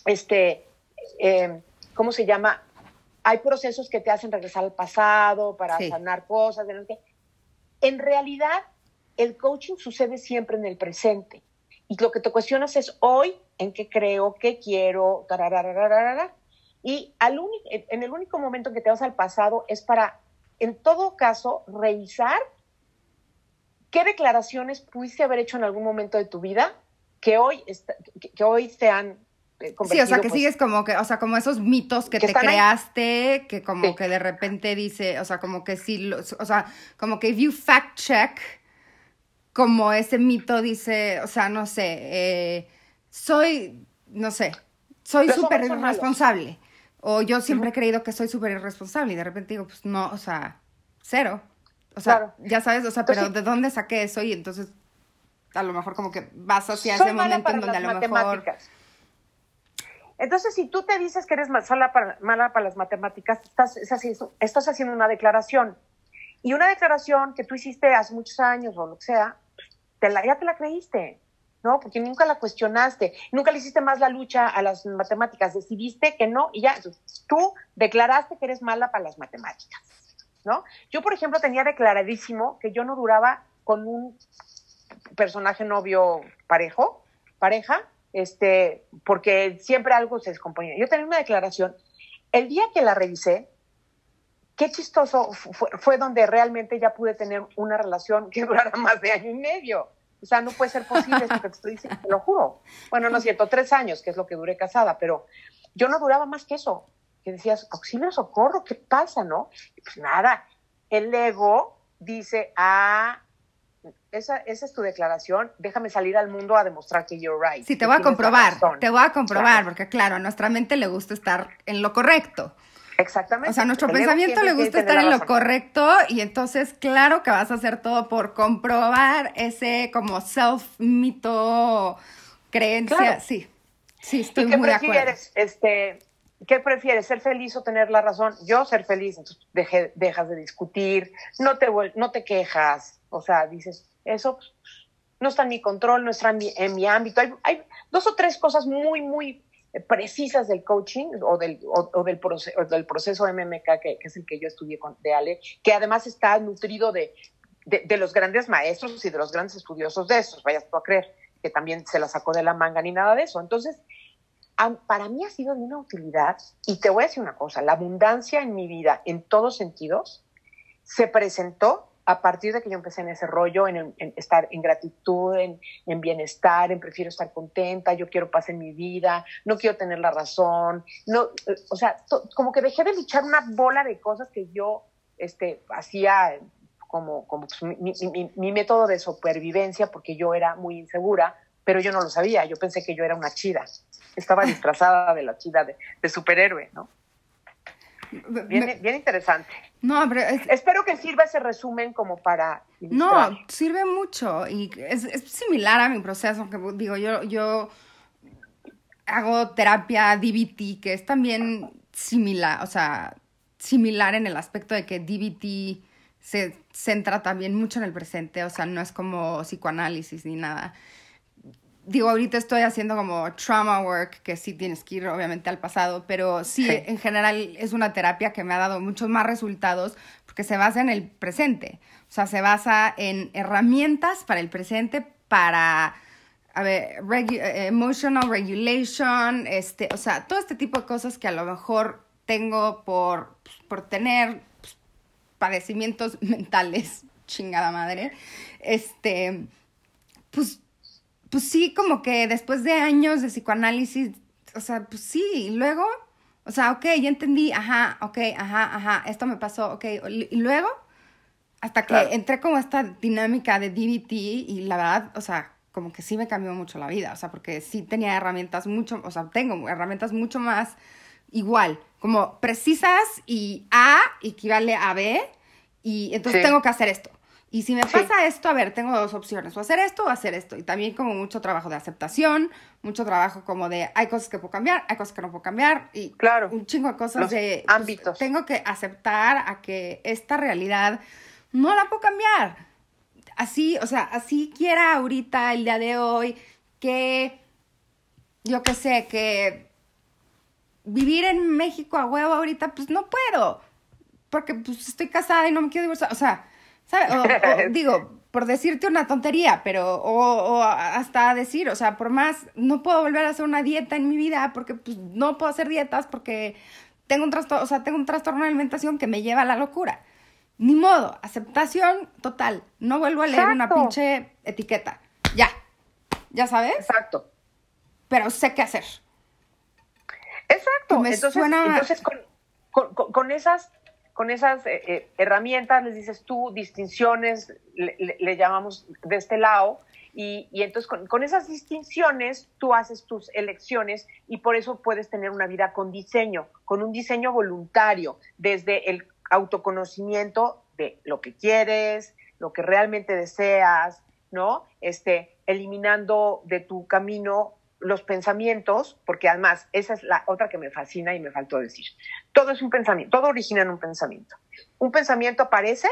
este, eh, ¿cómo se llama? Hay procesos que te hacen regresar al pasado para sanar cosas. En realidad, el coaching sucede siempre en el presente. Y lo que te cuestionas es hoy, en qué creo, qué quiero, y al en el único momento en que te vas al pasado es para, en todo caso, revisar ¿Qué declaraciones pudiste haber hecho en algún momento de tu vida que hoy, que, hoy te han Sí, o sea, que pues, sigues como que, o sea, como esos mitos que, te creaste, que como que de repente dice, o sea, como que sí, o sea, como que if you fact check, como ese mito dice, o sea, no sé, eh, soy, no sé, soy súper irresponsable. O yo siempre he creído que soy súper irresponsable y de repente digo, pues no, o sea, cero. O sea, ya sabes, o sea, pero ¿de dónde saqué eso? Y entonces a lo mejor como que vas hacia ese momento en donde a lo mejor... Entonces, si tú te dices que eres para, mala para las matemáticas, estás, haciendo una declaración. Y una declaración que tú hiciste hace muchos años o lo que sea, ya te la creíste, ¿no? Porque nunca la cuestionaste, nunca le hiciste más la lucha a las matemáticas, decidiste que no y ya, tú declaraste que eres mala para las matemáticas. ¿no? Yo, por ejemplo, tenía declaradísimo que yo no duraba con un personaje novio parejo, pareja, este, porque siempre algo se descomponía. Yo tenía una declaración. El día que la revisé, qué chistoso fue, donde realmente ya pude tener una relación que <laughs> durara más de año y medio. O sea, no puede ser posible esto que te estoy diciendo, te lo juro. Bueno, no es cierto, tres años, que es lo que duré casada, pero yo no duraba más que eso que decías, auxilio, socorro, ¿qué pasa, no? pues nada, el ego dice, ah, esa, esa, es tu declaración, déjame salir al mundo a demostrar que you're right. Sí, te voy a comprobar, te voy a comprobar, porque claro, a nuestra mente le gusta estar en lo correcto. Exactamente. O sea, a nuestro pensamiento le gusta estar en lo correcto y entonces claro que vas a hacer todo por comprobar ese como self-mito creencia. Sí, sí, estoy muy de acuerdo. Este, ¿Qué prefieres, ser feliz o tener la razón? Yo ser feliz, entonces dejas de discutir, no te, no te quejas, o sea, dices, eso no está en mi control, no está en mi, ámbito. Hay, dos o tres cosas muy, muy precisas del coaching o del, o, del, proceso, del proceso MMK, que, es el que yo estudié con, de Ale, que además está nutrido de, de, los grandes maestros y de los grandes estudiosos de estos, vayas tú a creer, que también se la sacó de la manga ni nada de eso. Entonces, para mí ha sido de una utilidad, y te voy a decir una cosa, la abundancia en mi vida, en todos sentidos, se presentó a partir de que yo empecé en ese rollo, en, estar en gratitud, en, bienestar, en prefiero estar contenta, yo quiero paz en mi vida, no quiero tener la razón, no, o sea, como que dejé de luchar una bola de cosas que yo este, hacía como, como pues, mi, método de supervivencia porque yo era muy insegura, pero yo no lo sabía, yo pensé que yo era una chida, estaba disfrazada de la chida de superhéroe, ¿no? Bien, bien interesante. No, pero Espero que sirva ese resumen como para... No, sirve mucho y es, similar a mi proceso, que digo, yo, yo hago terapia DBT, que es también similar, o sea, similar en el aspecto de que DBT se centra también mucho en el presente, o sea, no es como psicoanálisis ni nada digo, ahorita estoy haciendo como trauma work, que sí tienes que ir obviamente al pasado, pero sí, en general es una terapia que me ha dado muchos más resultados porque se basa en el presente. O sea, se basa en herramientas para el presente, para, a ver, eh, emotional regulation, este, o sea, todo este tipo de cosas que a lo mejor tengo por, por tener pues, padecimientos <laughs> mentales, chingada madre, este, pues pues sí, como que después de años de psicoanálisis, o sea, pues sí, y luego, o sea, ok, ya entendí, ajá, ok, ajá, ajá, esto me pasó, ok, y luego, hasta que entré como esta dinámica de DBT y la verdad, o sea, como que sí me cambió mucho la vida, o sea, porque sí tenía herramientas mucho, o sea, tengo herramientas mucho más igual, como precisas y A equivale a B, y entonces tengo que hacer esto. Y si me pasa esto, a ver, tengo dos opciones, o hacer esto o hacer esto. Y también como mucho trabajo de aceptación, mucho trabajo como de hay cosas que puedo cambiar, hay cosas que no puedo cambiar y claro, un chingo de cosas de pues, ámbitos. tengo que aceptar a que esta realidad no la puedo cambiar. Así, o sea, así quiera ahorita, el día de hoy, que yo qué sé, que vivir en México a huevo ahorita, pues no puedo. Porque pues estoy casada y no me quiero divorciar. O sea, <laughs> Digo, por decirte una tontería, pero, o, hasta decir, o sea, por más, no puedo volver a hacer una dieta en mi vida porque pues, no puedo hacer dietas porque tengo un trastorno, o sea, tengo un trastorno de alimentación que me lleva a la locura. Ni modo, aceptación total. No vuelvo a leer una pinche etiqueta. Ya. ¿Ya sabes? Exacto. Pero sé qué hacer. Exacto. Me entonces, suena... entonces con, con esas con esas eh, eh, herramientas, les dices tú, distinciones, le, llamamos de este lado, y, entonces con, esas distinciones tú haces tus elecciones y por eso puedes tener una vida con diseño, con un diseño voluntario, desde el autoconocimiento de lo que quieres, lo que realmente deseas, ¿no? Este, eliminando de tu camino los pensamientos, porque además esa es la otra que me fascina y me faltó decir. Todo es un pensamiento, todo origina en un pensamiento. Un pensamiento aparece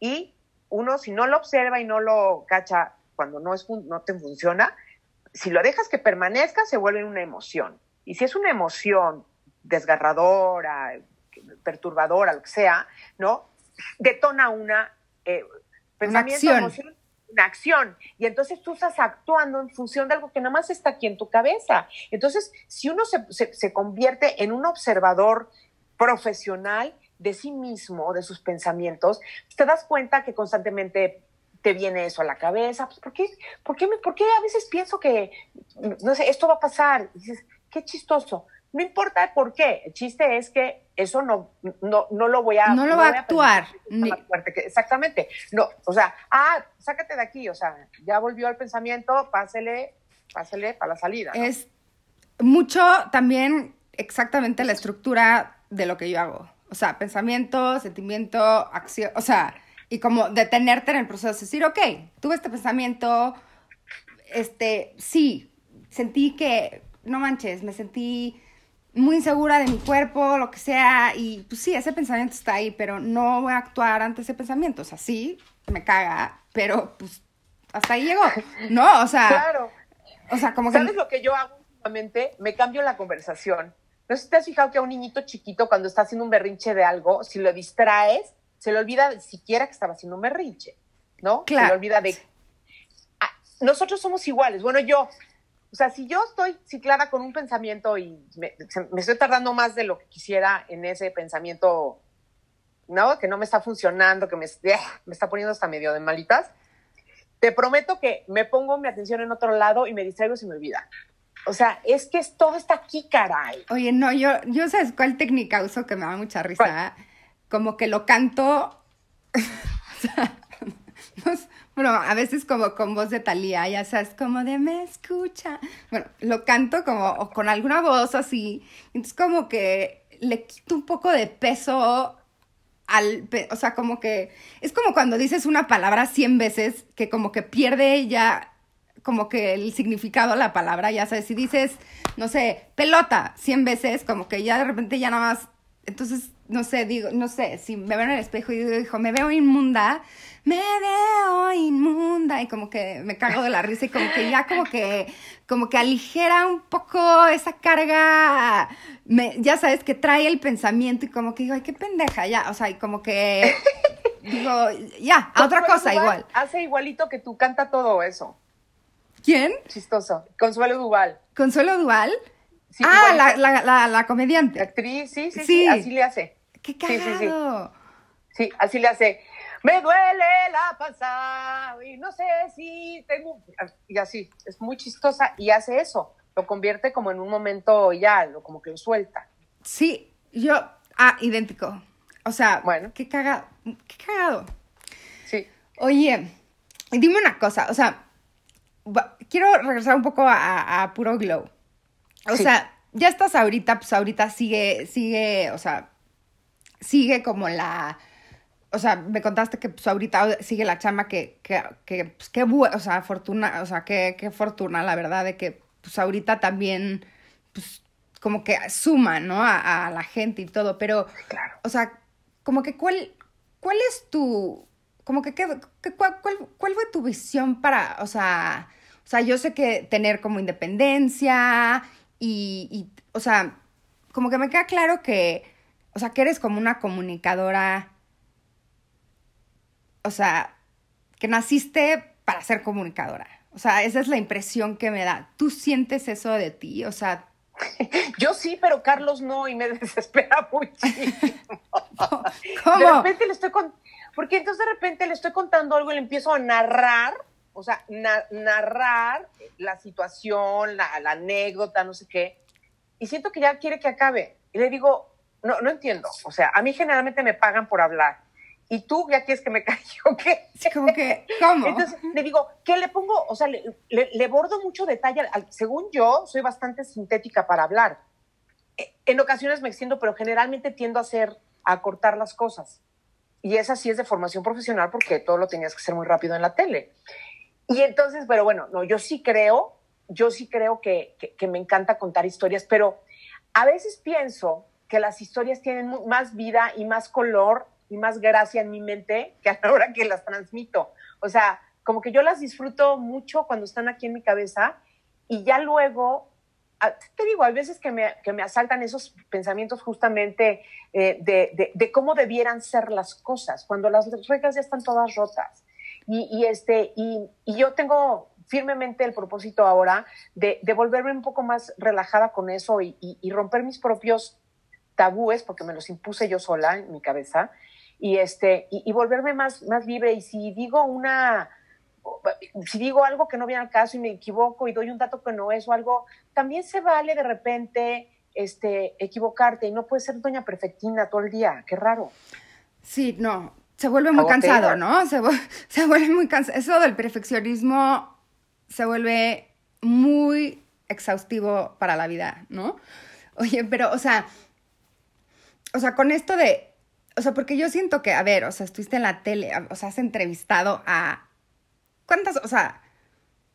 y uno si no lo observa y no lo cacha cuando no, es, no te funciona, si lo dejas que permanezca se vuelve una emoción. Y si es una emoción desgarradora, perturbadora, lo que sea, ¿no? Detona una eh, pensamiento, emoción una acción. Y entonces tú estás actuando en función de algo que nada más está aquí en tu cabeza. Entonces, si uno se, se, convierte en un observador profesional de sí mismo, de sus pensamientos, te das cuenta que constantemente te viene eso a la cabeza. Pues, ¿por, qué, por, qué ¿Por qué a veces pienso que, no sé, esto va a pasar? Y dices, qué chistoso. No importa por qué, el chiste es que eso no, no, no lo voy a... No lo va a actuar. exactamente. No, o sea, ah, sácate de aquí, o sea, ya volvió al pensamiento, pásele, pásele para la salida. Es mucho también exactamente la estructura de lo que yo hago. O sea, pensamiento, sentimiento, acción, o sea, y como detenerte en el proceso, decir, ok, tuve este pensamiento, este, sí, sentí que, no manches, me sentí muy insegura de mi cuerpo, lo que sea, y pues sí, ese pensamiento está ahí, pero no voy a actuar ante ese pensamiento. O sea, sí, me caga, pero pues hasta ahí llegó. No, o sea. Claro. O sea, como que. ¿Sabes lo que yo hago últimamente? Me cambio la conversación. No sé si te has fijado que a un niñito chiquito, cuando está haciendo un berrinche de algo, si lo distraes, se le olvida siquiera que estaba haciendo un berrinche, ¿no? Claro. Se le olvida de. Ah, nosotros somos iguales. Bueno, yo. O sea, si yo estoy ciclada con un pensamiento y me, me estoy tardando más de lo que quisiera en ese pensamiento, ¿no? Que no me está funcionando, que me, me está poniendo hasta medio de malitas, te prometo que me pongo mi atención en otro lado y me distraigo y se me olvida. O sea, es que es, todo está aquí, caray. Oye, no, yo, yo sabes cuál técnica uso que me da mucha risa. ¿Cuál? Como que lo canto. <laughs> o sea, bueno, a veces como con voz de Talía, ya sabes, como de me escucha. Bueno, lo canto como con alguna voz así. Entonces como que le quito un poco de peso al, o sea, como que es como cuando dices una palabra cien veces que como que pierde ya como que el significado de la palabra, ya sabes, si dices, no sé, pelota cien veces, como que ya de repente ya nada más, entonces, no sé, digo, no sé, si me veo en el espejo y digo, hijo, me veo inmunda, me veo inmunda, y como que me cago de la risa y como que ya como que, como que aligera un poco esa carga, me, ya sabes, que trae el pensamiento y como que digo, ay, qué pendeja, ya, o sea, y como que, <laughs> digo, ya, a otra cosa Duval igual. Hace igualito que tú, canta todo eso. ¿Quién? Chistoso. Consuelo Duval. ¿Consuelo Dual? Sí, ah, la, la, la, la comediante. Actriz, sí, sí, sí, Sí. así le hace. ¡Qué Sí, sí, sí. cagado! Sí, así le hace. Me duele la panza y no sé si tengo... Y así, es muy chistosa y hace eso. Lo convierte como en un momento ya, lo, como que lo suelta. Sí, yo, ah, idéntico. O sea, Bueno. qué cagado, qué cagado. Sí. Oye, dime una cosa, o sea, quiero regresar un poco a, a puro glow. O Sí. sea, ya estás ahorita, pues ahorita sigue, sigue, o sea, sigue como la, o sea, me contaste que pues ahorita sigue la chama que, que, que pues qué o sea, fortuna, o sea, qué, qué fortuna, la verdad, de que pues ahorita también, pues como que suma, ¿no? A, a la gente y todo, pero, Claro. o sea, como que cuál, cuál es tu, como que, qué, qué- cuál, cuál, cuál fue tu visión para, o sea, o sea, yo sé que tener como independencia y, y, o sea, como que me queda claro que, o sea, que eres como una comunicadora, o sea, que naciste para ser comunicadora. O sea, esa es la impresión que me da. ¿Tú sientes eso de ti? O sea, <laughs> Yo sí, pero Carlos no y me <laughs> desespera muchísimo. <laughs> De ¿cómo? repente le estoy con... Porque entonces de repente le estoy contando algo y le empiezo a narrar, o sea, na- narrar la situación, la, la anécdota, no sé qué, y siento que ya quiere que acabe. Y le digo, no, no entiendo. O sea, a mí generalmente me pagan por hablar. Y tú ya quieres que me <laughs> calle, ¿o qué? Sí, como que, ¿cómo? Entonces le digo, ¿qué le pongo? O sea, le, le- le bordo mucho detalle. al- al- según yo, soy bastante sintética para hablar. Eh, En ocasiones me extiendo, pero generalmente tiendo a hacer, a cortar las cosas. Y esa sí es de formación profesional porque todo lo tenías que hacer muy rápido en la tele. Y entonces, pero bueno, no, yo sí creo, yo sí creo que, que, que me encanta contar historias, pero a veces pienso que las historias tienen más vida y más color y más gracia en mi mente que a la hora que las transmito. O sea, como que yo las disfruto mucho cuando están aquí en mi cabeza y ya luego, te digo, hay veces que me, que me asaltan esos pensamientos justamente eh, de, de- cómo debieran ser las cosas, cuando las reglas ya están todas rotas. Y, este, y, yo tengo firmemente el propósito ahora de, de volverme un poco más relajada con eso y- y romper mis propios tabúes, porque me los impuse yo sola en mi cabeza, y, este, y, y volverme más, más libre. Y si digo una, si digo algo que no viene al caso y me equivoco y doy un dato que no es o algo, también se vale de repente este, equivocarte y no puedes ser doña perfectina todo el día, qué raro. Sí, no, se vuelve muy cansado, ¿no? Se, <laughs> se vuelve muy cansado. Eso del perfeccionismo se vuelve muy exhaustivo para la vida, ¿no? Oye, pero, o sea, o sea, con esto de, o sea, porque yo siento que, a ver, o sea, estuviste en la tele, o sea, has entrevistado a, ¿cuántas, o sea,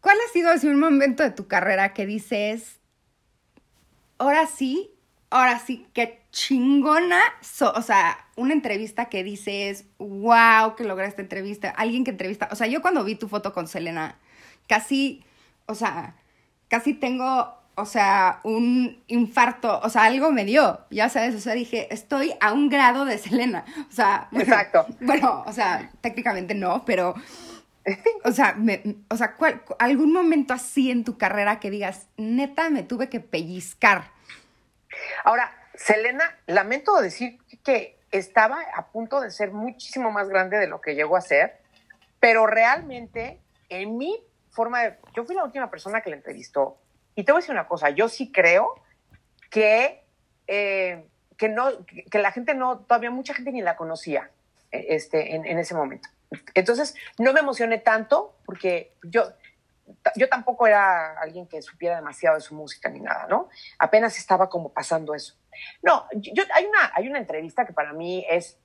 cuál ha sido así un momento de tu carrera que dices, ahora sí, ahora sí, qué chingona, o sea, una entrevista que dices, wow, que lograste esta entrevista, alguien que entrevista, o sea, yo cuando vi tu foto con Selena, casi, o sea, casi tengo, o sea, un infarto, o sea, algo me dio, ya sabes, o sea, dije, estoy a un grado de Selena, o sea, <laughs> exacto. Bueno, o sea, técnicamente no, pero, o sea, me, o sea, algún momento así en tu carrera que digas, neta, me tuve que pellizcar Ahora, Selena, lamento decir que estaba a punto de ser muchísimo más grande de lo que llegó a ser, pero realmente en mi forma de... Yo fui la última persona que la entrevistó y te voy a decir una cosa, yo sí creo que, eh, que, no, que la gente no, todavía mucha gente ni la conocía eh, este, en, ese momento. Entonces, no me emocioné tanto porque yo, yo tampoco era alguien que supiera demasiado de su música ni nada, ¿no? Apenas estaba como pasando eso. No, yo, hay, una, hay una entrevista que para mí es,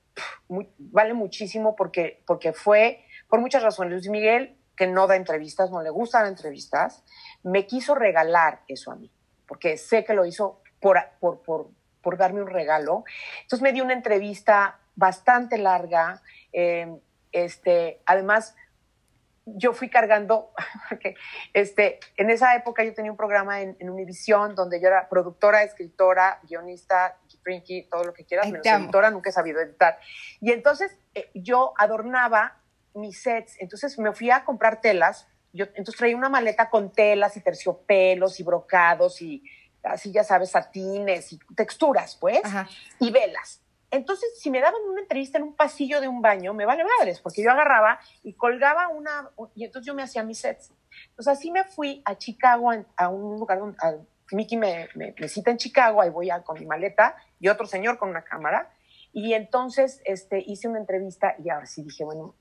vale muchísimo porque, porque fue, por muchas razones, Luis Miguel, que no da entrevistas, no le gustan entrevistas, me quiso regalar eso a mí, porque sé que lo hizo por, por, por, por darme un regalo. Entonces me dio una entrevista bastante larga, eh, este, además yo fui cargando, <laughs> porque este, en esa época yo tenía un programa en, en Univisión donde yo era productora, escritora, guionista, frinky, todo lo que quieras, menos editora, nunca he sabido editar. Y entonces eh, yo adornaba mis sets, entonces me fui a comprar telas, yo entonces traía una maleta con telas y terciopelos y brocados y así ya sabes, satines y texturas, pues, y velas. Entonces, si me daban una entrevista en un pasillo de un baño, me vale madres, porque yo agarraba y colgaba una, y entonces yo me hacía mis sets. Entonces, así me fui a Chicago, a un lugar donde Mickey me, me, cita en Chicago, ahí voy a, con mi maleta y otro señor con una cámara. Y entonces este, hice una entrevista y ahora sí dije, bueno,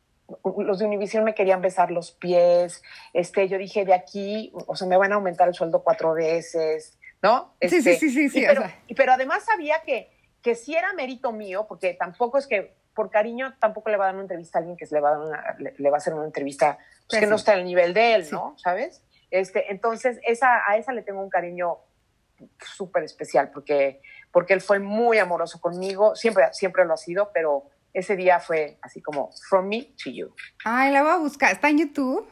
los de Univision me querían besar los pies, este, yo dije, de aquí, o sea, me van a aumentar el sueldo cuatro veces, ¿no? sí, sí, este, sí, sí, pero, pero además sabía que que si era mérito mío, porque tampoco es que por cariño tampoco le va a dar una entrevista a alguien que le va a, dar una, le, va a hacer una entrevista pues, que no está al nivel de él, ¿no? ¿Sabes? Este, entonces, esa, a esa le tengo un cariño súper especial porque, porque él fue muy amoroso conmigo, siempre, siempre lo ha sido, pero ese día fue así como from me to you. Ay, la voy a buscar. ¿Está en YouTube?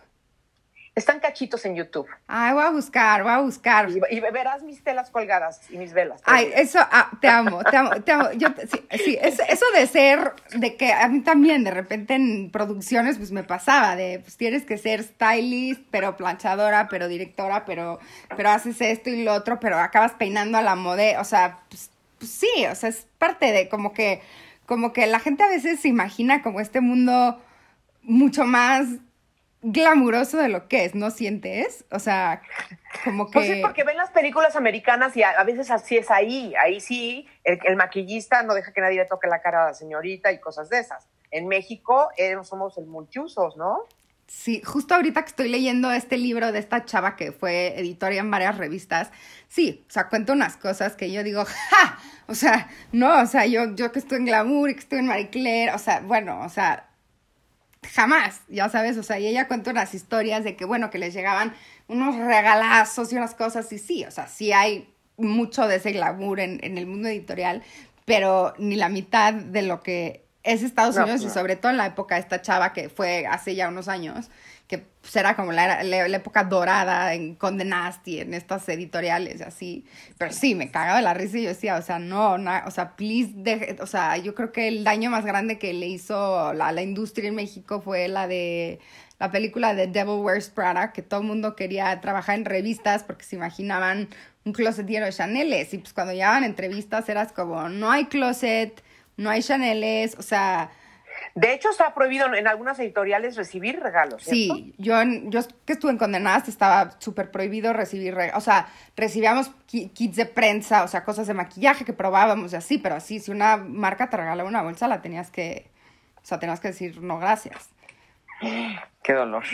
Están cachitos en YouTube. Ay, voy a buscar, voy a buscar. Y, verás mis telas colgadas y mis velas. Ay, eso, ah, te amo, te amo, te amo. Yo, sí, eso de ser, de que a mí también de repente en producciones pues me pasaba, de pues tienes que ser stylist, pero planchadora, pero directora, pero, pero haces esto y lo otro, pero acabas peinando a la moda, o sea, pues, pues sí, o sea, es parte de como que, como que la gente a veces se imagina como este mundo mucho más glamuroso de lo que es, ¿no sientes? O sea, como que... Pues sí, porque ven las películas americanas y a, veces así es ahí, ahí sí, el, maquillista no deja que nadie le toque la cara a la señorita y cosas de esas. En México eh, somos el multiusos, ¿no? Sí, justo ahorita que estoy leyendo este libro de esta chava que fue editora en varias revistas, sí, o sea, cuento unas cosas que yo digo, ¡ja! O sea, no, o sea, yo, yo que estoy en Glamour y que estoy en Marie Claire, o sea, bueno, o sea, jamás, ya sabes, o sea, y ella cuenta unas historias de que, bueno, que les llegaban unos regalazos y unas cosas, y sí, o sea, sí hay mucho de ese glamour en, en el mundo editorial, pero ni la mitad de lo que es Estados Unidos y sobre todo en la época de esta chava que fue hace ya unos años, que pues, era como la, la, época dorada en Conde Nasty, en estas editoriales y así. Pero sí, me cagaba la risa y yo decía, o sea, no, o sea, please, o sea, yo creo que el daño más grande que le hizo la, la industria en México fue la de la película de Devil Wears Prada, que todo el mundo quería trabajar en revistas porque se imaginaban un closet lleno de Chaneles. Y pues cuando llegaban entrevistas eras como, no hay closet, no hay Chaneles, o sea de hecho, está prohibido en algunas editoriales recibir regalos. Sí, yo, yo que estuve en Condenadas estaba súper prohibido recibir regalos. O sea, recibíamos kits de prensa, o sea, cosas de maquillaje que probábamos y así, pero así, si una marca te regalaba una bolsa, la tenías que, o sea, tenías que decir no gracias. Qué dolor.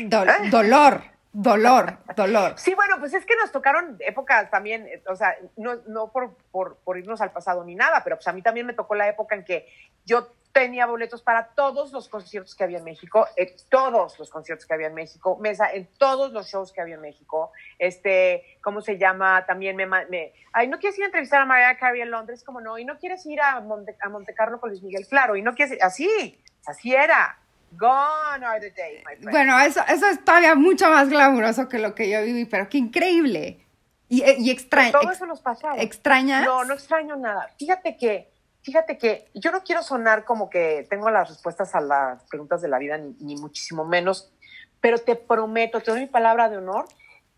dolor, dolor, dolor. Sí, bueno, pues es que nos tocaron épocas también, o sea, no, no por, por, por irnos al pasado ni nada, pero pues a mí también me tocó la época en que yo tenía boletos para todos los conciertos que había en México, eh, todos los conciertos que había en México, mesa en todos los shows que había en México. Este, ¿cómo se llama? También me, me ay, no quieres ir a entrevistar a Mariah Carey en Londres, como no, y no quieres ir a Monte, a Monte Carlo con Luis Miguel, claro, y no quieres, así, así era. Gone are the days, my friend. Bueno, eso, eso es todavía mucho más glamuroso que lo que yo viví, pero qué increíble. Y, y extraña. Todo eso nos pasaba. ¿Extrañas? No, no extraño nada. Fíjate que Fíjate que yo no quiero sonar como que tengo las respuestas a las preguntas de la vida, ni, muchísimo menos, pero te prometo, te doy mi palabra de honor,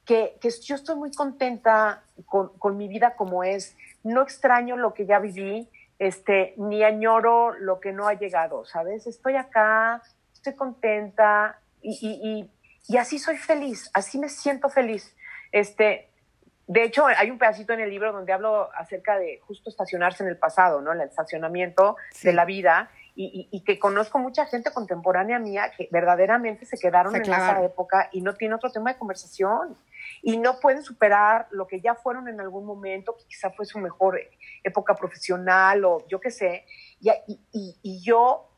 que, que yo estoy muy contenta con, con, mi vida como es. No extraño lo que ya viví, este, ni añoro lo que no ha llegado, ¿sabes? Estoy acá, estoy contenta y, y, y, y así soy feliz, así me siento feliz. Este, de hecho, hay un pedacito en el libro donde hablo acerca de justo estacionarse en el pasado, ¿no? El estacionamiento de la vida y, que conozco mucha gente contemporánea mía que verdaderamente se quedaron en esa época y no tiene otro tema de conversación y no pueden superar lo que ya fueron en algún momento, que quizá fue su mejor época profesional o yo qué sé. Y, yo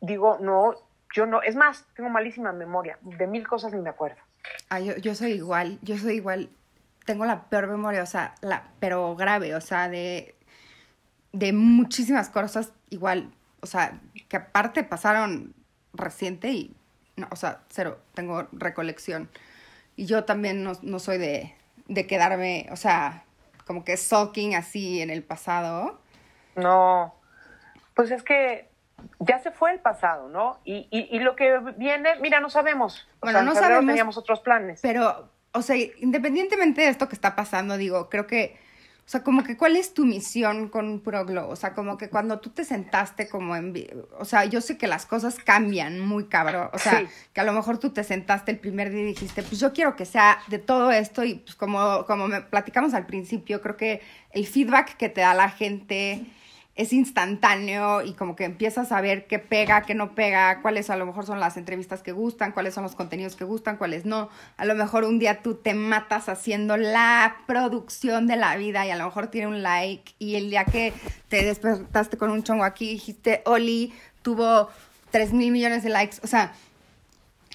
digo, no, yo no, es más, tengo malísima memoria, de mil cosas ni me acuerdo. Ah, yo, yo soy igual, yo soy igual tengo la peor memoria, o sea, la, pero grave, o sea, de, de muchísimas cosas igual, o sea, que aparte pasaron reciente y, no, o sea, cero, tengo recolección. Y yo también no, no soy de, de quedarme, o sea, como que sulking así en el pasado. No, pues es que ya se fue el pasado, ¿no? Y, y, y lo que viene, mira, no sabemos. Bueno, no sabemos. Teníamos otros planes. Pero o sea, independientemente de esto que está pasando, digo, creo que, o sea, como que cuál es tu misión con ProGlow, o sea, como que cuando tú te sentaste como en, o sea, yo sé que las cosas cambian muy cabrón, o sea, que a lo mejor tú te sentaste el primer día y dijiste, pues yo quiero que sea de todo esto y pues como, como me platicamos al principio, creo que el feedback que te da la gente es instantáneo y como que empiezas a ver qué pega, qué no pega, cuáles a lo mejor son las entrevistas que gustan, cuáles son los contenidos que gustan, cuáles no. A lo mejor un día tú te matas haciendo la producción de la vida y a lo mejor tiene un like y el día que te despertaste con un chongo aquí dijiste, Oli, tuvo 3 mil millones de likes. O sea,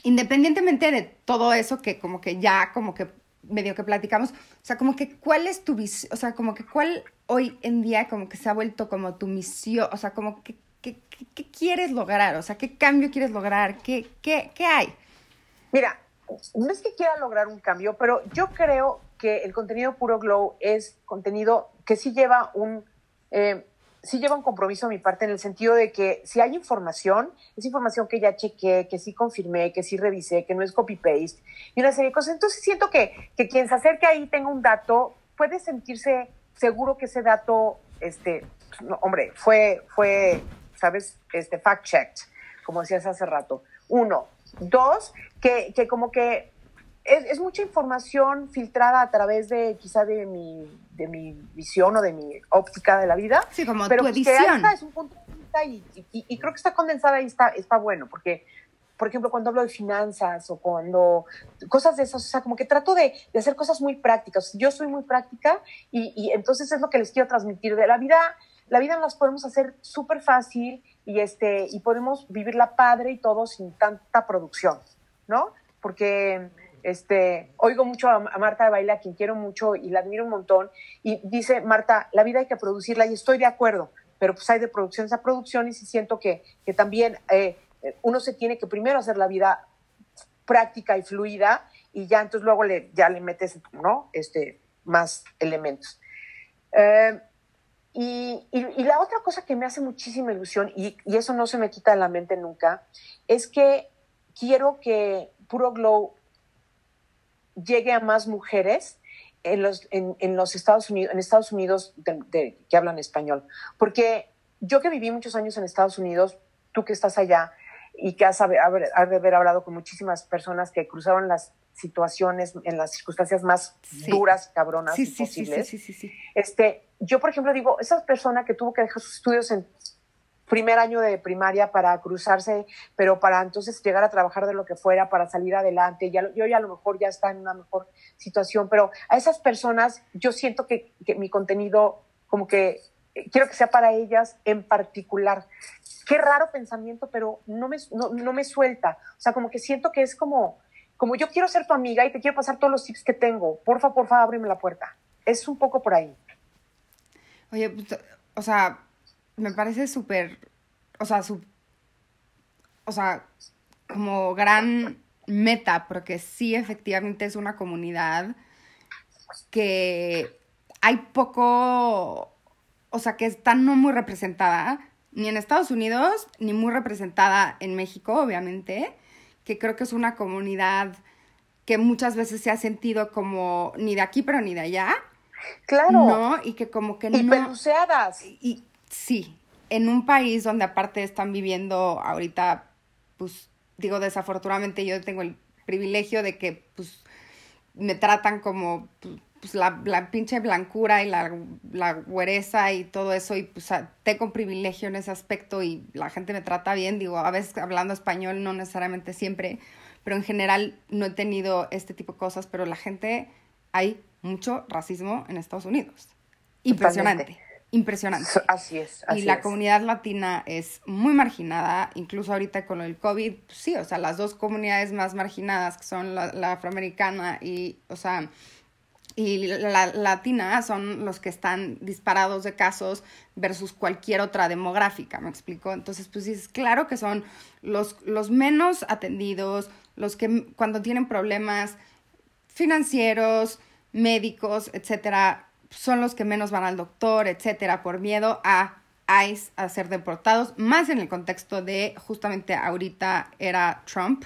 independientemente de todo eso que como que ya como que medio que platicamos, o sea, como que cuál es tu visión, o sea, como que cuál hoy en día como que se ha vuelto como tu misión, o sea, como que, ¿qué quieres lograr? O sea, ¿qué cambio quieres lograr? ¿Qué, qué, qué hay? Mira, no es que quiera lograr un cambio, pero yo creo que el contenido Puro Glow es contenido que sí lleva un... Eh, sí lleva un compromiso a mi parte en el sentido de que si hay información, es información que ya chequé, que sí confirmé, que sí revisé, que no es copy-paste y una serie de cosas. Entonces siento que, que quien se acerque ahí tenga un dato, puede sentirse seguro que ese dato, este, hombre, fue, fue, ¿sabes? Este, fact-checked, como decías hace rato. Uno. Dos, que, que como que es, mucha información filtrada a través de quizá de mi, de mi visión o de mi óptica de la vida. Sí, como pero tu edición. Que está, es un punto de vista y, y, creo que está condensada y está, está bueno, porque, por ejemplo, cuando hablo de finanzas o cuando cosas de esas, o sea, como que trato de, de hacer cosas muy prácticas. Yo soy muy práctica y, y, entonces es lo que les quiero transmitir de la vida. La vida las podemos hacer súper fácil y, este, y podemos vivirla padre y todo sin tanta producción, ¿no? Porque este, oigo mucho a, Marta de Baile, a quien quiero mucho y la admiro un montón, y dice, Marta, la vida hay que producirla y estoy de acuerdo, pero pues hay de producción a producción y sí siento que, que también eh, uno se tiene que primero hacer la vida práctica y fluida y ya entonces luego le, ya le metes, ¿no? Este, más elementos. Eh, y, y, la otra cosa que me hace muchísima ilusión, y, eso no se me quita de la mente nunca, es que quiero que Puro Glow llegue a más mujeres en los, en, los Estados Unidos, en Estados Unidos que hablan español. Porque yo que viví muchos años en Estados Unidos, tú que estás allá y que has, de haber hablado con muchísimas personas que cruzaron las situaciones en las circunstancias más duras, cabronas sí, posibles. Sí, este, yo, por ejemplo, digo, esa persona que tuvo que dejar sus estudios en primer año de primaria para cruzarse, pero para entonces llegar a trabajar de lo que fuera, para salir adelante. Ya, yo ya a lo mejor ya está en una mejor situación, pero a esas personas yo siento que, mi contenido como que quiero que sea para ellas en particular. Qué raro pensamiento, pero no me, no, me suelta. O sea, como que siento que es como, como yo quiero ser tu amiga y te quiero pasar todos los tips que tengo. Porfa, porfa, ábreme la puerta. Es un poco por ahí. Oye, pues, o sea, me parece súper, o sea, o sea, como gran meta, porque sí, efectivamente es una comunidad que hay poco, o sea, que está no muy representada, ni en Estados Unidos, ni muy representada en México, obviamente, que creo que es una comunidad que muchas veces se ha sentido como ni de aquí, pero ni de allá. Claro. ¿No? Y que como que y no. Peluceadas. Y sí, en un país donde aparte están viviendo ahorita, pues digo, desafortunadamente yo tengo el privilegio de que pues me tratan como pues, la, la, pinche blancura y la, la güereza y todo eso y pues tengo privilegio en ese aspecto y la gente me trata bien, digo, a veces hablando español, no necesariamente siempre, pero en general no he tenido este tipo de cosas, pero la gente, hay mucho racismo en Estados Unidos. Impresionante impresionante. Así es. y la comunidad latina es muy marginada, incluso ahorita con el COVID, pues sí, o sea, las dos comunidades más marginadas, que son la, afroamericana y, o sea, y la, latina son los que están disparados de casos versus cualquier otra demográfica, ¿me explico? Entonces, pues es claro que son los, los menos atendidos, los que cuando tienen problemas financieros, médicos, etcétera, son los que menos van al doctor, etcétera, por miedo a ICE a ser deportados, más en el contexto de justamente ahorita era Trump.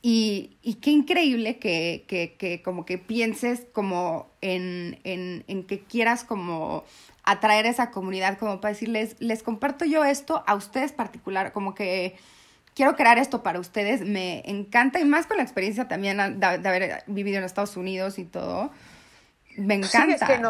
Y, y qué increíble que, que, que, como que pienses como en, en, en que quieras como atraer a esa comunidad, como para decirles, les comparto yo esto a ustedes particular, como que quiero crear esto para ustedes, me encanta y más con la experiencia también de haber vivido en Estados Unidos y todo me encanta.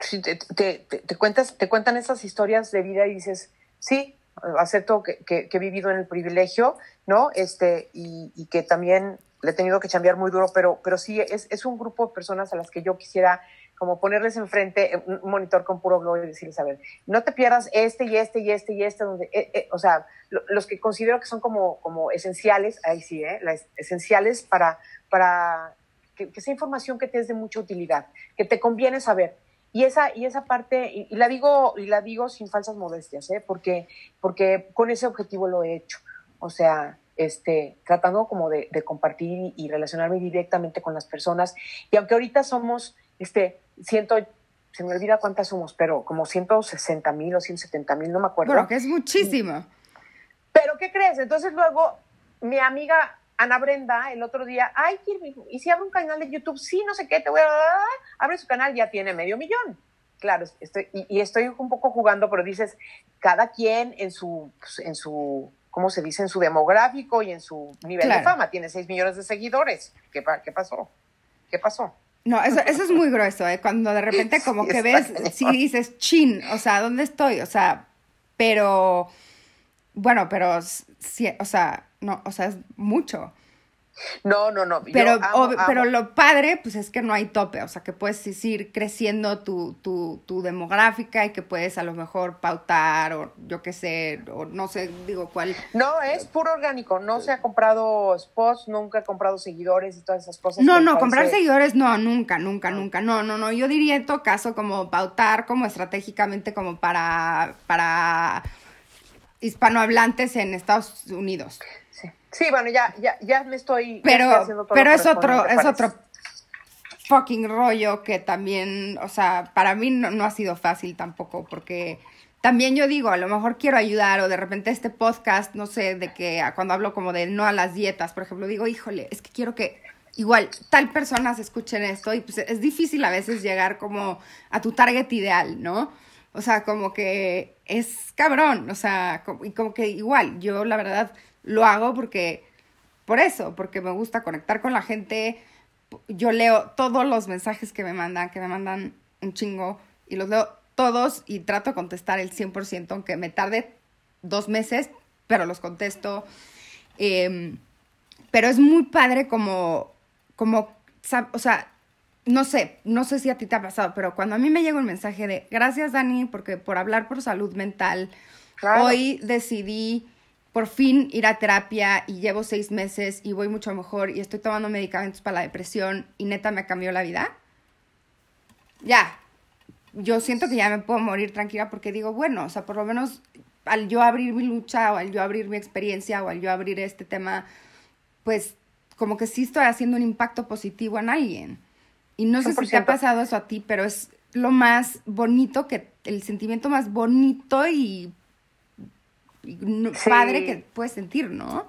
Sí, que te, cuentas, te cuentan esas historias de vida y dices, sí, acepto que, que, he vivido en el privilegio, ¿no? Este, y, que también le he tenido que cambiar muy duro, pero, pero sí, es, un grupo de personas a las que yo quisiera como ponerles enfrente eh, un monitor con puro globo y decirles, a ver, no te pierdas este y este y este y este, donde, eh, eh, o sea, los que considero que son como, como esenciales, ahí sí, ¿eh? Las, esenciales para, para que, que, sea información que te es de mucha utilidad, que te conviene saber. Y esa, y esa parte, y, la digo, y la digo sin falsas modestias, ¿eh? porque, porque con ese objetivo lo he hecho. O sea, este, tratando como de, compartir y, relacionarme directamente con las personas. Y aunque ahorita somos, este, siento, se me olvida cuántas somos, pero como 160 mil o 170 mil, no me acuerdo. Bueno, que es muchísimo. Pero, ¿qué crees? Entonces luego mi amiga Ana Brenda el otro día, ay, ¿y si abro un canal de YouTube? Sí, no sé qué, te voy a... Abre su canal, ya tiene medio millón. Claro, estoy, y, estoy un poco jugando, pero dices, cada quien en su, pues, en su, ¿cómo se dice? En su demográfico y en su nivel de fama. Tiene 6 millones de seguidores. ¿Qué, ¿Qué pasó? ¿Qué pasó? No, eso, eso es muy grueso, ¿eh? Cuando de repente <laughs> como que ves, si dices, chin, o sea, ¿dónde estoy? O sea, pero, bueno, pero, sí, o sea, no, o sea, es mucho. No, no, no. Pero, pero lo padre, pues es que no hay tope, o sea, que puedes ir creciendo tu, tu, tu, demográfica y que puedes a lo mejor pautar o yo qué sé, o no sé, digo cuál. No, es puro orgánico, no se ha comprado spots, nunca he comprado seguidores y todas esas cosas. No, no, comprar seguidores no, nunca, nunca, nunca, no, no, no, yo diría en todo caso como pautar como estratégicamente como para, para hispanohablantes en Estados Unidos. Sí, bueno, ya, ya, ya me estoy. Pero, pero es otro, es otro fucking rollo que también, o sea, para mí no, ha sido fácil tampoco, porque también yo digo, a lo mejor quiero ayudar, o de repente este podcast, no sé, de que cuando hablo como de no a las dietas, por ejemplo, digo, híjole, es que quiero que igual tal personas escuchen esto y pues es difícil a veces llegar como a tu target ideal, ¿no? O sea, como que es cabrón, o sea, y como que igual, yo la verdad lo hago porque, por eso, porque me gusta conectar con la gente. Yo leo todos los mensajes que me mandan, que me mandan un chingo, y los leo todos y trato de contestar el 100%, aunque me tarde dos meses, pero los contesto. Em, pero es muy padre como, como, o sea, no sé, no sé si a ti te ha pasado, pero cuando a mí me llega un mensaje de gracias Dani porque por hablar por salud mental Hoy decidí por fin ir a terapia y llevo seis meses y voy mucho mejor y estoy tomando medicamentos para la depresión y neta me cambió la vida. Ya, yo siento que ya me puedo morir tranquila porque digo, bueno, o sea, por lo menos al yo abrir mi lucha o al yo abrir mi experiencia o al yo abrir este tema, pues como que sí estoy haciendo un impacto positivo en alguien. Y no sé si te ha pasado eso a ti, pero es lo más bonito que, el sentimiento más bonito y, padre que puedes sentir, ¿no?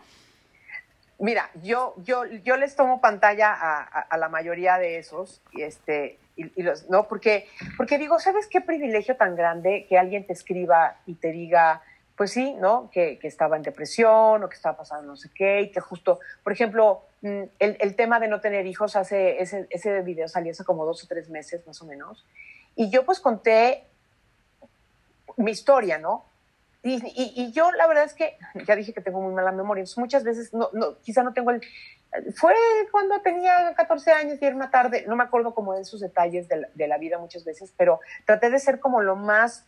Mira, yo, yo, yo les tomo pantalla a, a, la mayoría de esos, y este, y, los, ¿no? Porque, porque digo, ¿sabes qué privilegio tan grande que alguien te escriba y te diga, pues sí, ¿no? Que, que, estaba en depresión o que estaba pasando no sé qué y que justo, por ejemplo, mm, el, el tema de no tener hijos, hace, ese, ese video salió hace como dos o tres meses más o menos, y yo pues conté mi historia, ¿no? Y, y, y, yo la verdad es que, <laughs> ya dije que tengo muy mala memoria, muchas veces, no, no, quizá no tengo el... Fue cuando tenía 14 años y era una tarde, no me acuerdo como de esos detalles de la, de la vida muchas veces, pero traté de ser como lo más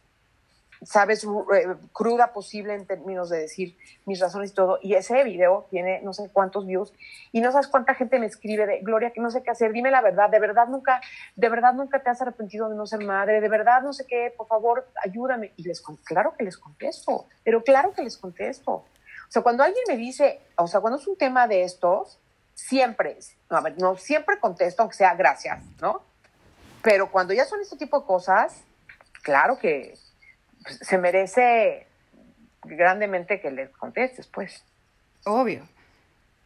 sabes, eh, cruda posible en términos de decir mis razones y todo. Y ese video tiene no sé cuántos views y no sabes cuánta gente me escribe de Gloria que no sé qué hacer, dime la verdad, de verdad nunca, de verdad nunca te has arrepentido de no ser madre, de verdad no sé qué, por favor, ayúdame. Y les claro que les contesto, pero claro que les contesto. O sea, cuando alguien me dice, o sea, cuando es un tema de estos, siempre, no, no siempre contesto, aunque sea gracias, ¿no? Pero cuando ya son este tipo de cosas, claro que, se merece grandemente que le contestes, pues. Obvio.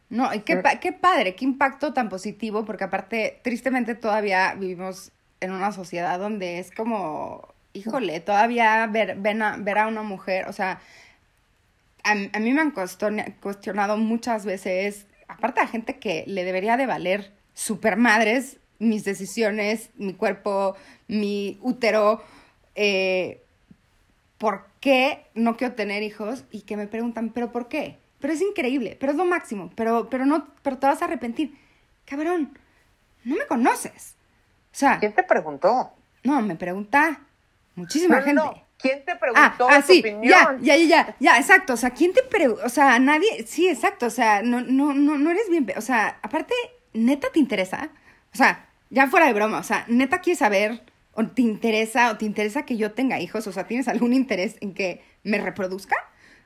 No, y qué, mm. qué padre, qué impacto tan positivo, porque aparte, tristemente todavía vivimos en una sociedad donde es como, híjole, todavía ver, a, ver a una mujer, o sea, a, mí me han cuestionado muchas veces, aparte de gente que le debería de valer super madres mis decisiones, mi cuerpo, mi útero, eh, por qué no quiero tener hijos y que me preguntan, ¿pero por qué? Pero es increíble, pero es lo máximo, pero, pero no, pero te vas a arrepentir. Cabrón, no me conoces. O sea. ¿Quién te preguntó? No, me pregunta muchísima gente. ¿Quién te preguntó ah, ah, sí, Ya, ya, ya, ya, exacto. O sea, ¿quién te preguntó? O sea, nadie, sí, exacto. O sea, no, no, no, no eres bien. O sea, aparte, neta te interesa. O sea, ya fuera de broma. O sea, neta quieres saber o te interesa o te interesa que yo tenga hijos, o sea, ¿tienes algún interés en que me reproduzca?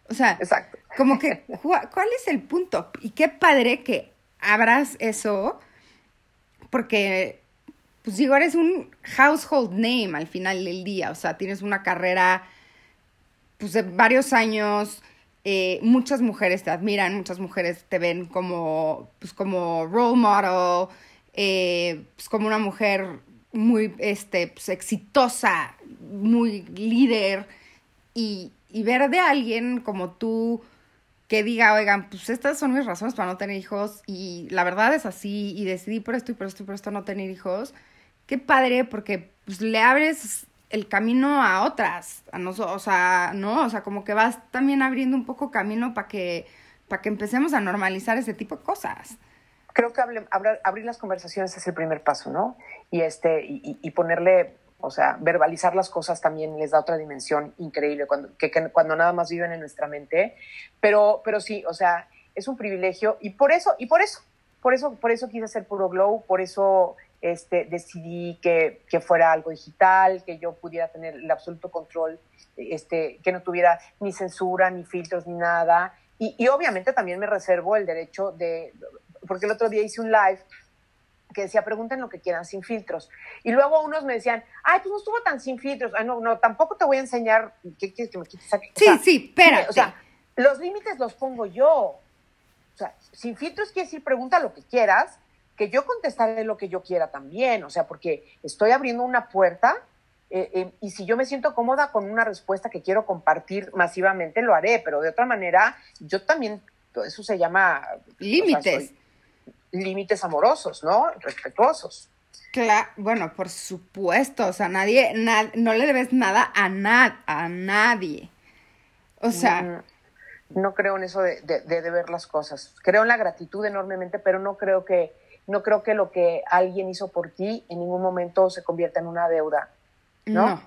O sea, Exacto. como que, ¿cuál es el punto? Y qué padre que abras eso, porque, pues digo, eres un household name al final del día, o sea, tienes una carrera, pues de varios años, eh, muchas mujeres te admiran, muchas mujeres te ven como, pues como role model, eh, pues como una mujer muy este, pues, exitosa, muy líder, y, ver de alguien como tú que diga, oigan, pues estas son mis razones para no tener hijos y la verdad es así y decidí por esto y por esto y por esto no tener hijos, qué padre porque pues, le abres el camino a otras, a nosotros, o sea, ¿no? O sea, como que vas también abriendo un poco camino para que, para que empecemos a normalizar ese tipo de cosas creo que abrir las conversaciones es el primer paso, ¿no? Y, este, y, ponerle, o sea, verbalizar las cosas también les da otra dimensión increíble cuando, que, cuando nada más viven en nuestra mente. Pero, pero sí, o sea, es un privilegio y por eso, y por eso, por eso, por eso quise hacer Puro Glow, por eso este, decidí que, que, fuera algo digital, que yo pudiera tener el absoluto control, este, que no tuviera ni censura, ni filtros, ni nada. Y, y, obviamente también me reservo el derecho de, porque el otro día hice un live que decía, pregunten lo que quieran, sin filtros. Y luego unos me decían, ay, pues no estuvo tan sin filtros. Ay, no, no, tampoco te voy a enseñar qué quieres que me quites aquí. Sí, sí, espera. O sea, los límites los pongo yo. O sea, sin filtros quiere decir, pregunta lo que quieras, que yo contestaré lo que yo quiera también. O sea, porque estoy abriendo una puerta eh, eh, y si yo me siento cómoda con una respuesta que quiero compartir masivamente, lo haré, pero de otra manera, yo también, eso se llama... Límites límites amorosos, ¿no? Respetuosos. Claro, bueno, por supuesto, o sea, nadie, no le debes nada a, a nadie. O sea... No, creo en eso de, de, deber las cosas. Creo en la gratitud enormemente, pero no creo que, no creo que lo que alguien hizo por ti en ningún momento se convierta en una deuda, ¿no?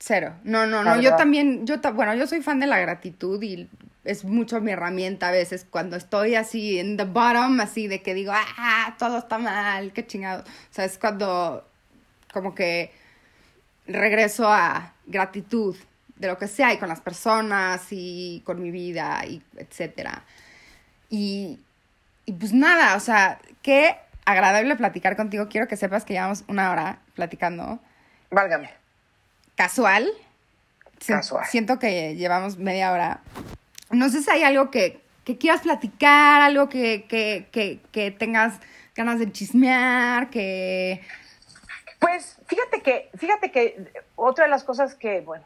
Cero. No, no, no. Yo también, yo, bueno, yo soy fan de la gratitud y es mucho mi herramienta a veces cuando estoy así en the bottom, así de que digo, ah, todo está mal, qué chingado. O sea, es cuando como que regreso a gratitud de lo que sea y con las personas y con mi vida y etcétera. Y, y pues nada, o sea, qué agradable platicar contigo. Quiero que sepas que llevamos una hora platicando. Válgame. Casual. Casual. Siento que llevamos media hora. No sé si hay algo que, quieras platicar, algo que, que, tengas ganas de chismear, que... Pues fíjate que, fíjate que otra de las cosas que, bueno,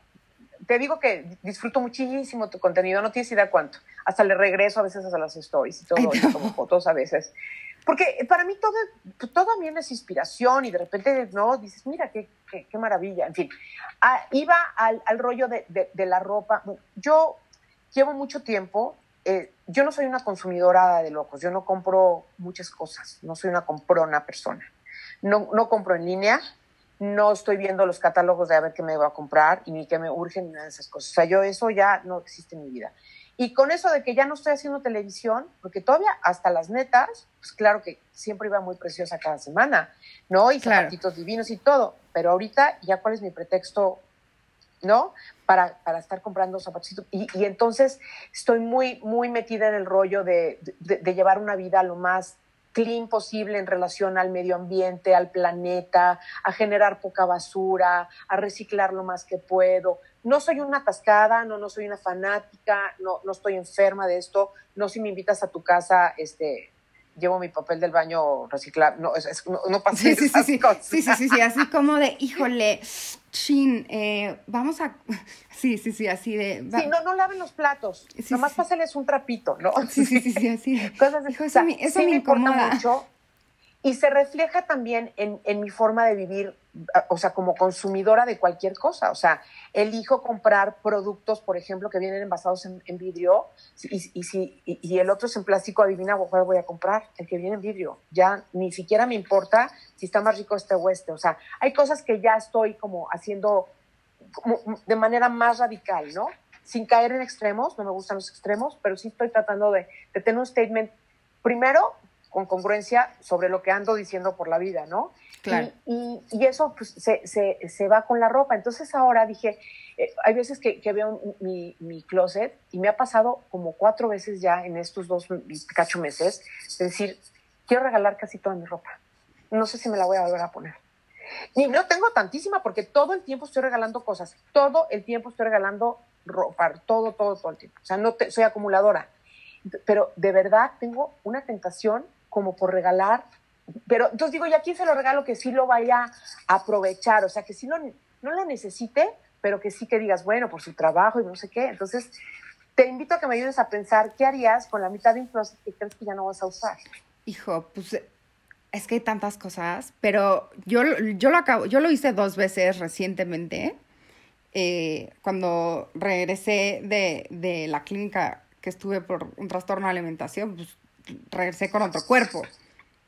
te digo que disfruto muchísimo tu contenido, no tienes idea cuánto. Hasta le regreso a veces a las stories y todo, y como fotos a veces. Porque para mí todo, todo también es inspiración y de repente, ¿no? Dices, mira, qué, qué, qué maravilla. En fin, ah, iba al, al rollo de, de, la ropa. Yo llevo mucho tiempo, eh, yo no soy una consumidora de locos, yo no compro muchas cosas, no soy una comprona persona. No, no compro en línea, no estoy viendo los catálogos de a ver qué me va a comprar y ni qué me urgen ni nada de esas cosas. O sea, yo eso ya no existe en mi vida. Y con eso de que ya no estoy haciendo televisión, porque todavía hasta las netas, pues claro que siempre iba muy preciosa cada semana, ¿no? Y claro. divinos y todo. Pero ahorita, ¿ya cuál es mi pretexto, no? Para, para estar comprando zapatitos. Y, y, entonces estoy muy, muy metida en el rollo de, de, de llevar una vida lo más clean posible en relación al medio ambiente, al planeta, a generar poca basura, a reciclar lo más que puedo. No soy una atascada, no, no soy una fanática, no, no estoy enferma de esto. No si me invitas a tu casa, este, llevo mi papel del baño reciclar, no, es, no, no pasa sí, sí, sí, sí, sí, sí, así como de, híjole, chin, eh, vamos a, <laughs> sí, sí, sí, así de. Sí, no, no laven los platos, nomás sí. un trapito, ¿no? Sí, sí, sí, sí, así. <laughs> Cosas de, eso, eso me, incomoda. mucho y se refleja también en, en, mi forma de vivir, o sea, como consumidora de cualquier cosa. O sea, elijo comprar productos, por ejemplo, que vienen envasados en, vidrio y, y, si, y, el otro es en plástico, adivina cuál voy a comprar, el que viene en vidrio. Ya ni siquiera me importa si está más rico este o este. O sea, hay cosas que ya estoy como haciendo de manera más radical, ¿no? Sin caer en extremos, no me gustan los extremos, pero sí estoy tratando de, de tener un statement, primero, con congruencia sobre lo que ando diciendo por la vida, ¿no? Claro. Y, y, eso pues, se, se, se, va con la ropa. Entonces ahora dije, eh, hay veces que, que veo mi, mi, closet y me ha pasado como cuatro veces ya en estos dos cacho meses, es decir, quiero regalar casi toda mi ropa. No sé si me la voy a volver a poner. Y no tengo tantísima porque todo el tiempo estoy regalando cosas, todo el tiempo estoy regalando ropa, todo, todo, todo el tiempo. O sea, no te, soy acumuladora. Pero de verdad tengo una tentación como por regalar. Pero entonces digo, ¿y a quién se lo regalo que sí lo vaya a aprovechar? O sea, que sí no, no lo necesite, pero que sí que digas, bueno, por su trabajo y no sé qué. Entonces, te invito a que me ayudes a pensar qué harías con la mitad de un que crees que ya no vas a usar. Hijo, pues es que hay tantas cosas, pero yo, yo, lo, acabo, yo lo hice dos veces recientemente. Eh, cuando regresé de, de la clínica que estuve por un trastorno de alimentación, pues regresé con otro cuerpo.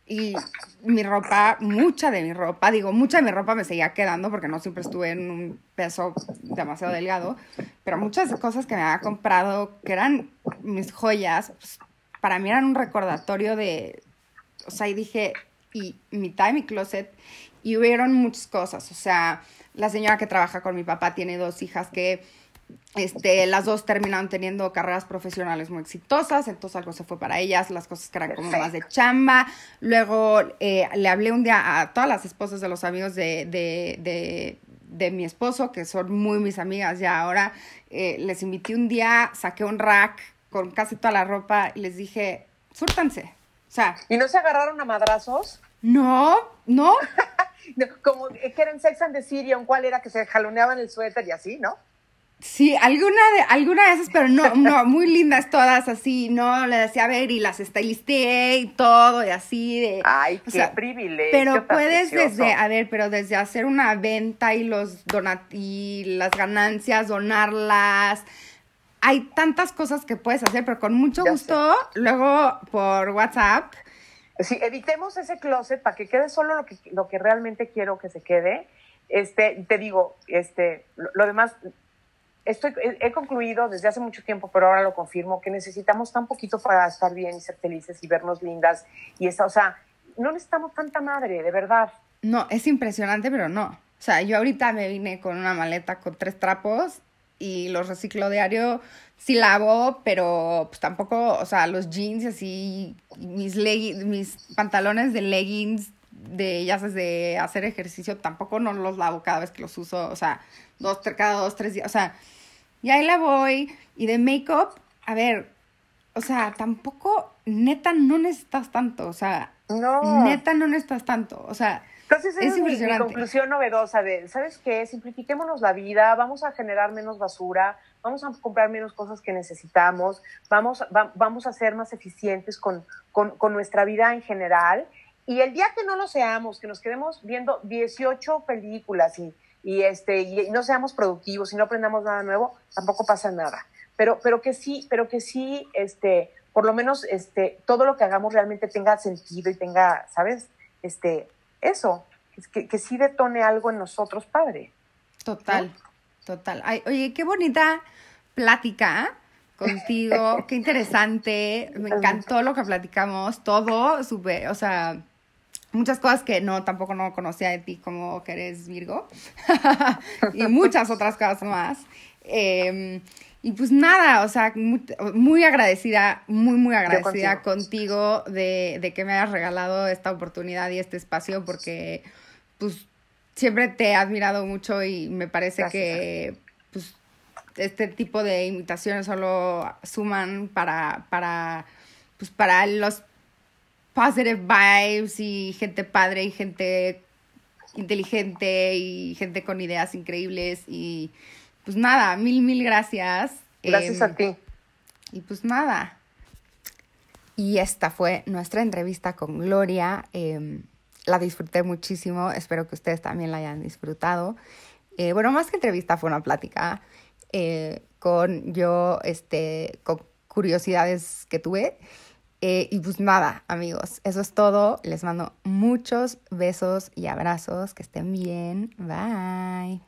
Y mi ropa, mucha de mi ropa, digo, mucha de mi ropa me seguía quedando porque no siempre estuve en un peso demasiado delgado, pero muchas cosas que me había comprado, que eran mis joyas, pues, para mí eran un recordatorio de, o sea, y dije, y mitad de mi closet, y hubieron muchas cosas, o sea, la señora que trabaja con mi papá tiene dos hijas que este, las dos terminaron teniendo carreras profesionales muy exitosas, entonces algo se fue para ellas, las cosas que eran como más de chamba. Luego eh, le hablé un día a todas las esposas de los amigos de, de, de, de mi esposo, que son muy mis amigas ya ahora. Eh, les invité un día, saqué un rack con casi toda la ropa y les dije, súrtanse. O sea. ¿Y no se agarraron a madrazos? No, no. <laughs> como que eran Sex and the cuál era que se jaloneaban el suéter y así, ¿no? Sí, alguna de, alguna de esas, pero no, no, muy lindas todas así, ¿no? Le decía, a ver, y las stylisté y todo, y así de. Ay, qué privilegio. Pero puedes desde, a ver, pero desde hacer una venta y los donat y las ganancias, donarlas. Hay tantas cosas que puedes hacer, pero con mucho gusto, luego por WhatsApp. Sí, editemos ese closet para que quede solo lo que, lo que realmente quiero que se quede este, te digo, este, lo, demás, estoy, he, concluido desde hace mucho tiempo, pero ahora lo confirmo, que necesitamos tan poquito para estar bien y ser felices y vernos lindas. Y esa, o sea, no necesitamos tanta madre, de verdad. No, es impresionante, pero no. O sea, yo ahorita me vine con una maleta con tres trapos y los reciclo diario. Sí lavo, pero pues tampoco, o sea, los jeans y así, mis, mis pantalones de leggings de, ya sabes, de hacer ejercicio, tampoco no los lavo cada vez que los uso, o sea, dos, cada dos, tres días, o sea, y ahí la voy. Y de make-up, a ver, o sea, tampoco, neta, no necesitas tanto, o sea, no. neta, no necesitas tanto, o sea, entonces, es, mi, conclusión novedosa de, ¿sabes qué? Simplifiquémonos la vida, vamos a generar menos basura, vamos a comprar menos cosas que necesitamos, vamos, vamos a ser más eficientes con, con, con, nuestra vida en general. Y el día que no lo seamos, que nos quedemos viendo 18 películas y, y, este, y no seamos productivos y no aprendamos nada nuevo, tampoco pasa nada. Pero, pero que sí, pero que sí, este, por lo menos este, todo lo que hagamos realmente tenga sentido y tenga, ¿sabes? Este, eso, que, que sí detone algo en nosotros, padre. Total, total. Ay, oye, qué bonita plática contigo, <laughs> qué interesante, me encantó lo que platicamos, todo, supe, o sea, muchas cosas que no, tampoco no conocía de ti, como que eres Virgo, <laughs> y muchas otras cosas más. Em, y pues nada, o sea, muy, agradecida, muy, muy agradecida contigo. de, de, que me hayas regalado esta oportunidad y este espacio porque pues siempre te he admirado mucho y me parece que pues este tipo de invitaciones solo suman para, para, pues para los positive vibes y gente padre y gente inteligente y gente con ideas increíbles y pues nada, mil, mil gracias. Gracias a em, ti. Y pues nada. Y esta fue nuestra entrevista con Gloria. Em, la disfruté muchísimo. Espero que ustedes también la hayan disfrutado. Eh, bueno, más que entrevista, fue una plática eh, con yo, este, con curiosidades que tuve. Eh, y pues nada, amigos, eso es todo. Les mando muchos besos y abrazos. Que estén bien. Bye.